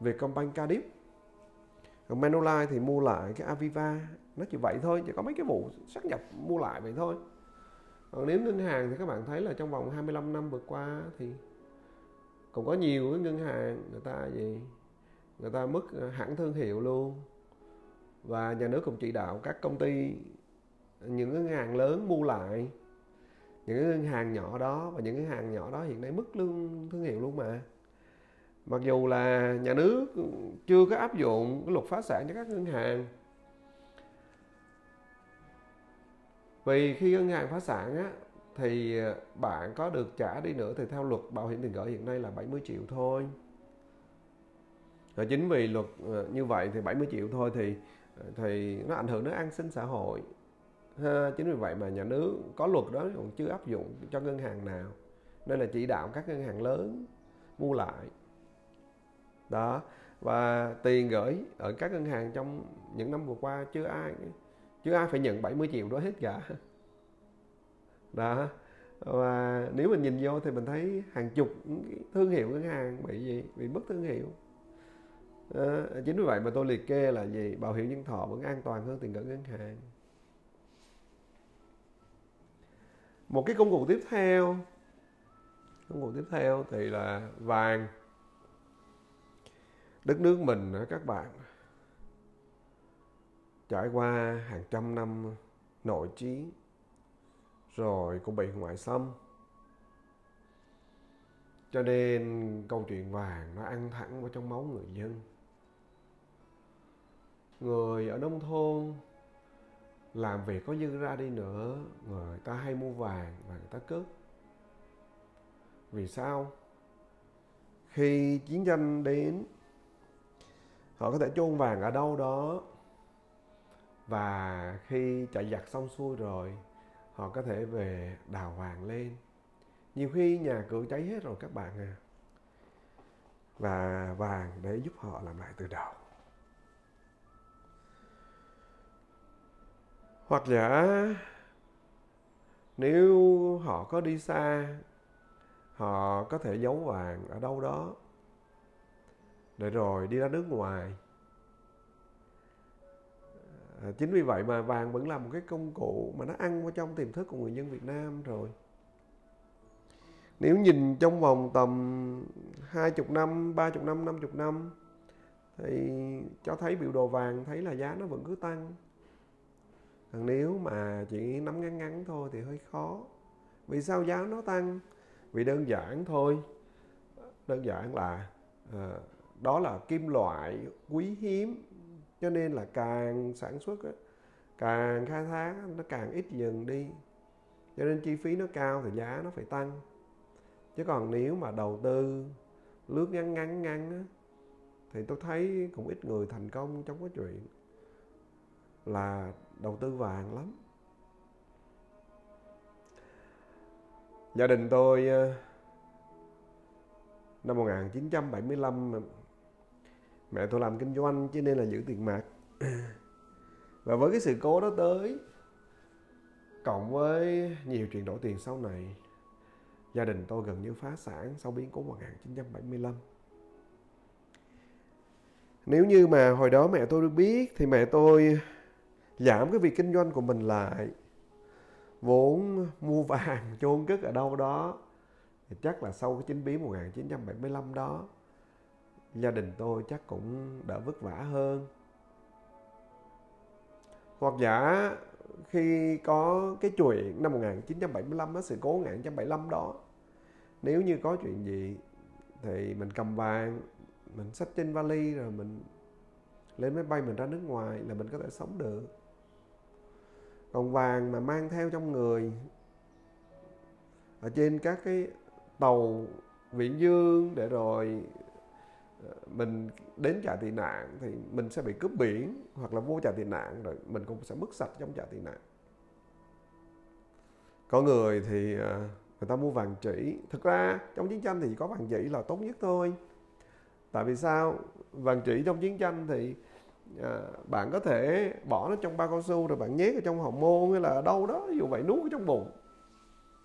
Speaker 1: Vietcombank Cardiff còn Manulife thì mua lại cái Aviva. Nó chỉ vậy thôi chỉ có mấy cái vụ sát nhập mua lại vậy thôi. Còn nếu ngân hàng thì các bạn thấy là trong vòng 25 năm vừa qua thì cũng có nhiều cái ngân hàng, người ta gì, người ta mất ờ, hẳn thương hiệu luôn. Và nhà nước cũng chỉ đạo các công ty, những ngân hàng lớn mua lại. Những cái ngân hàng nhỏ đó, và những ngân hàng nhỏ đó hiện nay mất lương, thương hiệu luôn mà. Mặc dù là nhà nước chưa có áp dụng cái luật phá sản cho các ngân hàng. Vì khi ngân hàng phá sản á thì ờ, bạn có được trả đi nữa thì theo luật bảo hiểm tiền gửi hiện nay là 70 triệu thôi. Và chính vì luật ờ, như vậy thì 70 triệu thôi thì ờ, thì nó ảnh hưởng đến an sinh xã hội. Ha, chính vì vậy mà nhà nước có luật đó còn chưa áp dụng cho ngân hàng nào. Nên là chỉ đạo các ngân hàng lớn mua lại. Đó và tiền gửi ở các ngân hàng trong những năm vừa qua chưa ai chưa ai phải nhận 70 triệu đó hết cả đó. Và nếu mình nhìn vô thì mình thấy hàng chục thương hiệu ngân hàng bị gì? Bị mất thương hiệu. À, chính vì vậy mà tôi liệt kê là gì? Bảo hiểm nhân thọ vẫn an toàn hơn tiền gửi ngân hàng. Một cái công cụ tiếp theo công cụ tiếp theo thì là vàng. Đất nước mình các bạn trải qua hàng trăm năm nội chiến rồi, cũng bị ngoại xâm. Cho nên câu chuyện vàng nó ăn thẳng vào trong máu người dân. Người ở nông thôn làm việc có dư ra đi nữa, người ta hay mua vàng và người ta cướp. vì sao? Khi chiến tranh đến, họ có thể chôn vàng ở đâu đó. Và khi chạy giặc xong xuôi rồi họ có thể về đào vàng lên. Nhiều khi nhà cửa cháy hết rồi các bạn à. Và vàng để giúp họ làm lại từ đầu. Hoặc giả, nếu họ có đi xa, họ có thể giấu vàng ở đâu đó. Để rồi đi ra nước ngoài à, chính vì vậy mà vàng vẫn là một cái công cụ mà nó ăn vào trong tiềm thức của người dân Việt Nam rồi nếu nhìn trong vòng tầm hai chục năm, ba chục năm, năm chục năm thì cho thấy biểu đồ vàng thấy là giá nó vẫn cứ tăng. Còn nếu mà chỉ nắm ngắn ngắn thôi thì hơi khó. Vì sao giá nó tăng? Vì đơn giản thôi. Đơn giản là à, đó là kim loại quý hiếm cho nên là càng sản xuất càng khai thác nó càng ít dần đi. Cho nên chi phí nó cao thì giá nó phải tăng. Chứ còn nếu mà đầu tư lướt ngắn ngắn ngắn á, thì tôi thấy cũng ít người thành công trong cái chuyện là đầu tư vàng lắm. Gia đình tôi ờ, năm 1975 mẹ tôi làm kinh doanh cho nên là giữ tiền mặt. Và với cái sự cố đó tới, cộng với nhiều chuyện đổi tiền sau này, gia đình tôi gần như phá sản sau biến cố 1975 nếu như mà hồi đó mẹ tôi được biết thì mẹ tôi giảm cái việc kinh doanh của mình lại. Vốn mua vàng chôn cất ở đâu đó, thì chắc là sau cái chính biến 1975 đó gia đình tôi chắc cũng đỡ vất vả hơn. Hoặc giả khi có cái chuyện năm 1975 á, sự cố 1975 đó nếu như có chuyện gì thì mình cầm vàng mình xách trên vali rồi mình lên máy bay mình ra nước ngoài là mình có thể sống được. Còn vàng mà mang theo trong người ở trên các cái tàu viễn dương để rồi mình đến trại tị nạn thì mình sẽ bị cướp biển hoặc là vô trại tị nạn rồi mình cũng sẽ mất sạch trong trại tị nạn. Có người thì à, người ta mua vàng chỉ. Thực ra trong chiến tranh thì có vàng chỉ là tốt nhất thôi. Tại vì sao? Vàng chỉ trong chiến tranh thì à, bạn có thể bỏ nó trong bao cao su rồi bạn nhét ở trong hồng môn hay là đâu đó ví dụ vậy nuốt ở trong bụng.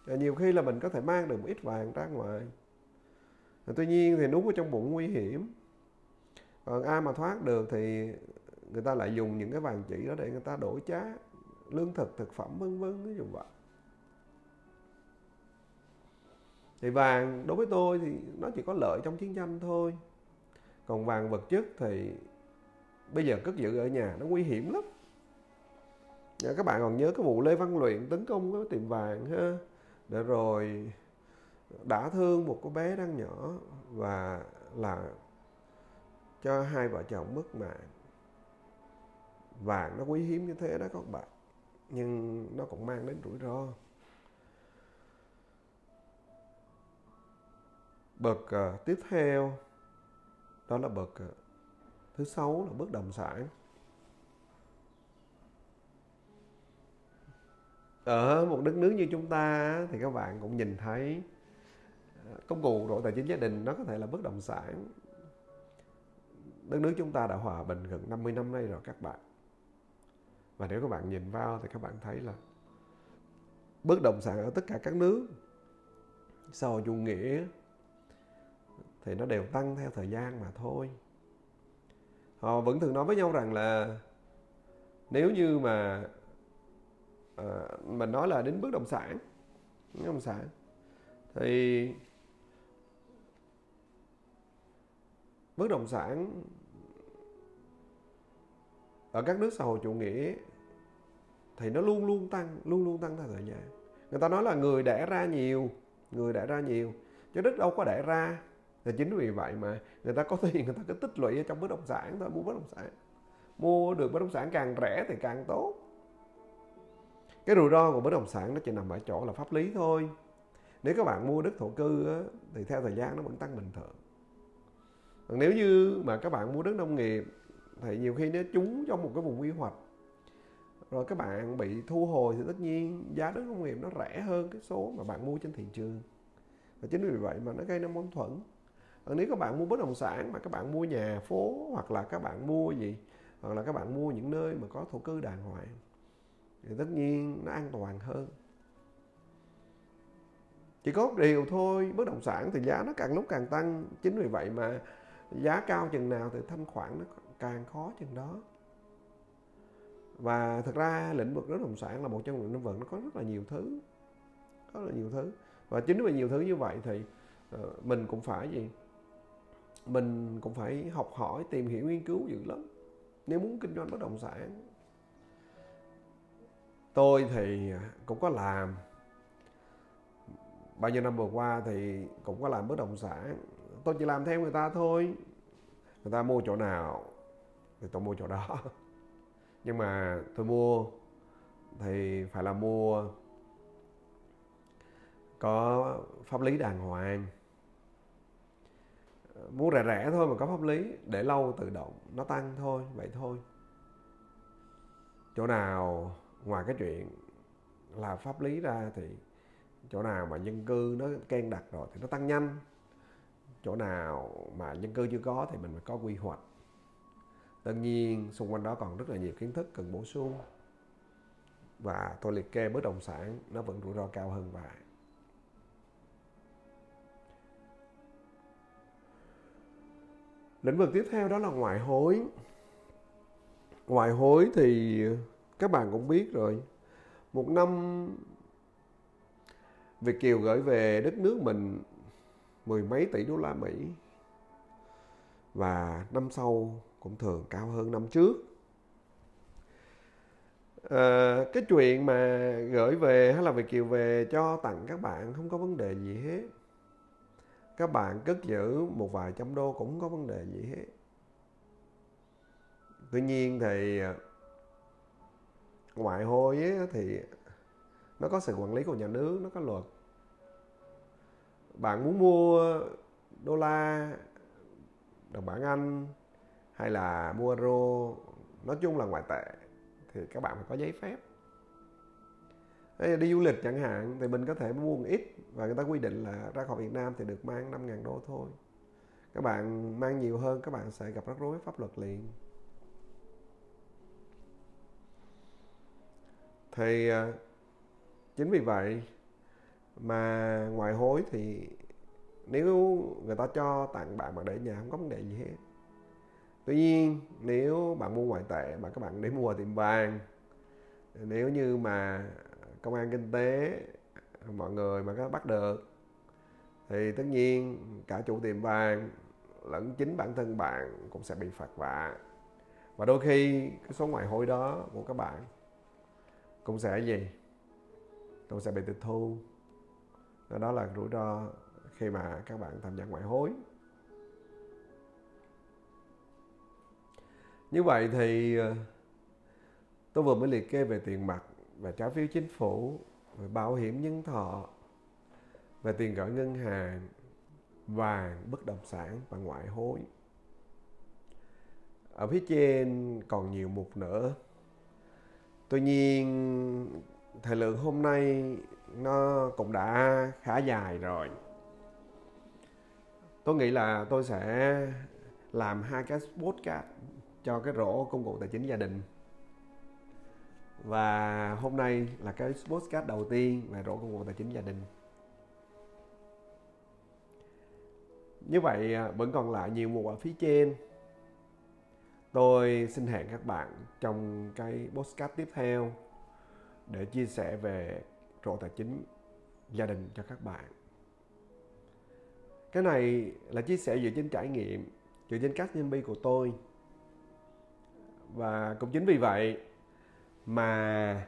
Speaker 1: À, nhiều khi là mình có thể mang được một ít vàng ra ngoài tuy nhiên thì nuốt ở trong bụng nguy hiểm. Còn ai mà thoát được thì người ta lại dùng những cái vàng chỉ đó để người ta đổi trá lương thực thực phẩm, vân vân ví dụ vậy. Thì vàng, đối với tôi thì nó chỉ có lợi trong chiến tranh thôi. Còn vàng vật chất thì bây giờ cất giữ ở nhà nó nguy hiểm lắm. Các bạn còn nhớ cái vụ Lê Văn Luyện tấn công cái tiệm vàng ha? Để rồi đã thương một cô bé đang nhỏ và là cho hai vợ chồng mất mạng. Vàng nó quý hiếm như thế đó các bạn nhưng nó cũng mang đến rủi ro. Bậc uh, à, tiếp theo đó là bậc uh, à, thứ sáu là bất động sản. Ở một đất nước như chúng ta thì các bạn cũng nhìn thấy công cụ hỗ tài chính gia đình nó có thể là bất động sản. Đất nước chúng ta đã hòa bình gần 50 năm nay rồi các bạn. Và nếu các bạn nhìn vào thì các bạn thấy là bất động sản ở tất cả các nước sau chủ nghĩa thì nó đều tăng theo thời gian mà thôi. Họ vẫn thường nói với nhau rằng là nếu như mà à, mình nói là đến bất động sản bất động sản thì bất động sản ở các nước xã hội chủ nghĩa thì nó luôn luôn tăng luôn luôn tăng theo thời gian. Người ta nói là người đẻ ra nhiều người đẻ ra nhiều chứ đất đâu có đẻ ra. Thì chính vì vậy mà người ta có tiền người ta cứ tích lũy ở trong bất động sản thôi mua bất động sản. Mua được bất động sản càng rẻ thì càng tốt. Cái rủi ro của bất động sản nó chỉ nằm ở chỗ là pháp lý thôi. Nếu các bạn mua đất thổ cư á, thì theo thời gian nó vẫn tăng bình thường nếu như mà các bạn mua đất nông nghiệp, thì nhiều khi nó trúng trong một cái vùng quy hoạch, rồi các bạn bị thu hồi thì tất nhiên giá đất nông nghiệp nó rẻ hơn cái số mà bạn mua trên thị trường. Và chính vì vậy mà nó gây ra mâu thuẫn. Còn nếu các bạn mua bất động sản mà các bạn mua nhà phố, hoặc là các bạn mua gì, hoặc là các bạn mua những nơi mà có thổ cư đàng hoàng, thì tất nhiên nó an toàn hơn. Chỉ có điều thôi, bất động sản thì giá nó càng lúc càng tăng. Chính vì vậy mà giá cao chừng nào thì thanh khoản nó càng khó chừng đó. Và thực ra lĩnh vực bất động sản là một trong những lĩnh vực nó có rất là nhiều thứ. Rất là nhiều thứ. Và chính vì nhiều thứ như vậy thì ờ, mình cũng phải gì? Mình cũng phải học hỏi, tìm hiểu, nghiên cứu dữ lắm. Nếu muốn kinh doanh bất động sản, tôi thì cũng có làm. Bao nhiêu năm vừa qua thì cũng có làm bất động sản tôi chỉ làm theo người ta thôi. Người ta mua chỗ nào thì tôi mua chỗ đó. Nhưng mà tôi mua thì phải là mua có pháp lý đàng hoàng. Mua rẻ rẻ thôi mà có pháp lý, để lâu tự động nó tăng thôi, vậy thôi. Chỗ nào ngoài cái chuyện là pháp lý ra thì chỗ nào mà dân cư nó ken đặt rồi thì nó tăng nhanh chỗ nào mà dân cư chưa có thì mình phải có quy hoạch. Tất nhiên, xung quanh đó còn rất là nhiều kiến thức cần bổ sung. Và tôi liệt kê bất động sản nó vẫn rủi ro cao hơn vài. Lĩnh vực tiếp theo đó là ngoại hối. Ngoại hối thì các bạn cũng biết rồi. Một năm Việt Kiều gửi về đất nước mình mười mấy tỷ đô la Mỹ. Và năm sau cũng thường cao hơn năm trước. À, cái chuyện mà gửi về hay là Việt Kiều về cho tặng các bạn không có vấn đề gì hết. Các bạn cất giữ một vài trăm đô cũng không có vấn đề gì hết. Tuy nhiên thì ờ, ngoại hối ấy, thì nó có sự quản lý của nhà nước nó có luật bạn muốn mua đô la, đồng bảng anh hay là mua euro? Nói chung là ngoại tệ thì các bạn phải có giấy phép. Đi du lịch chẳng hạn thì mình có thể mua một ít và người ta quy định là ra khỏi Việt Nam thì được mang 5.000 đô thôi. Các bạn mang nhiều hơn, các bạn sẽ gặp rắc rối pháp luật liền. Thì à, chính vì vậy mà ngoại hối thì nếu người ta cho tặng bạn mà để nhà không có vấn đề gì hết. Tuy nhiên, nếu bạn mua ngoại tệ mà các bạn để mua tiệm vàng, nếu như mà công an kinh tế, mọi người mà có bắt được, thì tất nhiên cả chủ tiệm vàng lẫn chính bản thân bạn cũng sẽ bị phạt vạ. Và đôi khi cái số ngoại hối đó của các bạn cũng sẽ gì? Cũng sẽ bị tịch thu đó là rủi ro khi mà các bạn tham gia ngoại hối. Như vậy thì ờ, tôi vừa mới liệt kê về tiền mặt về trái phiếu chính phủ, về bảo hiểm nhân thọ, về tiền gửi ngân hàng, vàng, bất động sản và ngoại hối. Ở phía trên còn nhiều mục nữa. Tuy nhiên, thời lượng hôm nay nó cũng đã khá dài rồi. Tôi nghĩ là tôi sẽ làm hai cái podcast cho cái rổ công cụ tài chính gia đình. Và hôm nay là cái podcast đầu tiên về rổ công cụ tài chính gia đình. Như vậy à, vẫn còn lại nhiều mục ở phía trên. Tôi xin hẹn các bạn trong cái podcast tiếp theo để chia sẻ về rổ tài chính gia đình cho các bạn. Cái này là chia sẻ dựa trên trải nghiệm, dựa trên các nhân bi của tôi. Và cũng chính vì vậy mà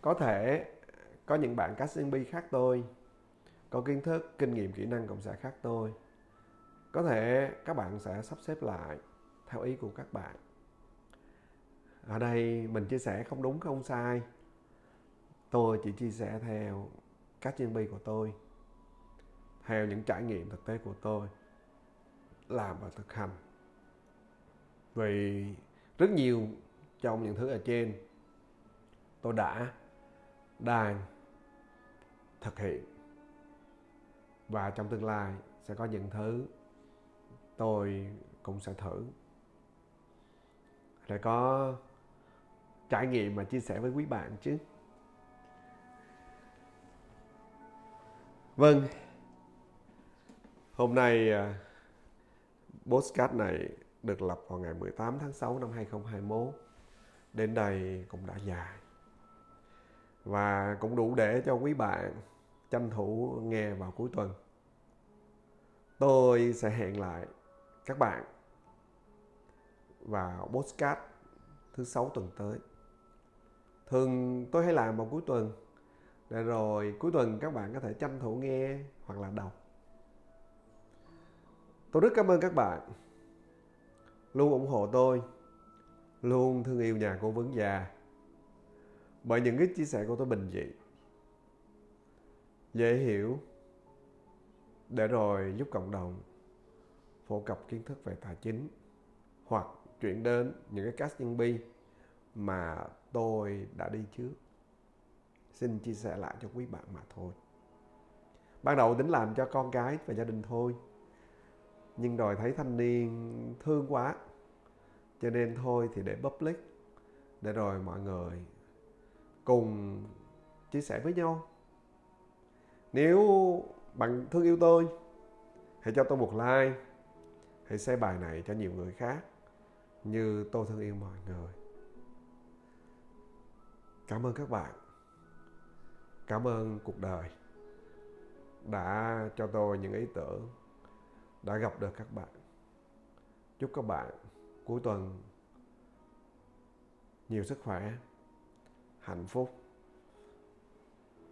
Speaker 1: có thể có những bạn các nhân bi khác tôi, có kiến thức, kinh nghiệm, kỹ năng cộng sẽ khác tôi. Có thể các bạn sẽ sắp xếp lại theo ý của các bạn. Ở đây mình chia sẻ không đúng, không sai tôi chỉ chia sẻ theo các chuyên bi của tôi, theo những trải nghiệm thực tế của tôi, làm và thực hành. Vì rất nhiều trong những thứ ở trên, tôi đã, đang thực hiện. Và trong tương lai sẽ có những thứ tôi cũng sẽ thử. Để có trải nghiệm mà chia sẻ với quý bạn chứ. Vâng. Hôm nay postcard podcast này được lập vào ngày 18 tháng 6 năm 2021 đến đây cũng đã dài. Và cũng đủ để cho quý bạn tranh thủ nghe vào cuối tuần. Tôi sẽ hẹn lại các bạn vào podcast thứ sáu tuần tới. Thường tôi hay làm vào cuối tuần để rồi cuối tuần các bạn có thể tranh thủ nghe hoặc là đọc. Tôi rất cảm ơn các bạn. Luôn ủng hộ tôi. Luôn thương yêu nhà cố vấn già bởi những cái chia sẻ của tôi bình dị. Dễ hiểu. Để rồi giúp cộng đồng phổ cập kiến thức về tài chính hoặc chuyển đến những cái cách nhân bi mà tôi đã đi trước xin chia sẻ lại cho quý bạn mà thôi. Ban đầu tính làm cho con cái và gia đình thôi. Nhưng rồi thấy thanh niên thương quá. Cho nên thôi thì để public, để rồi mọi người cùng chia sẻ với nhau. Nếu bạn thương yêu tôi, hãy cho tôi một like, hãy share bài này cho nhiều người khác như tôi thương yêu mọi người. Cảm ơn các bạn cảm ơn cuộc đời đã cho tôi những ý tưởng, đã gặp được các bạn. Chúc các bạn cuối tuần nhiều sức khỏe, hạnh phúc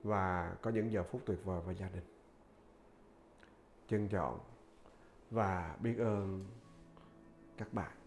Speaker 1: và có những giờ phút tuyệt vời với gia đình. Trân trọng và biết ơn các bạn.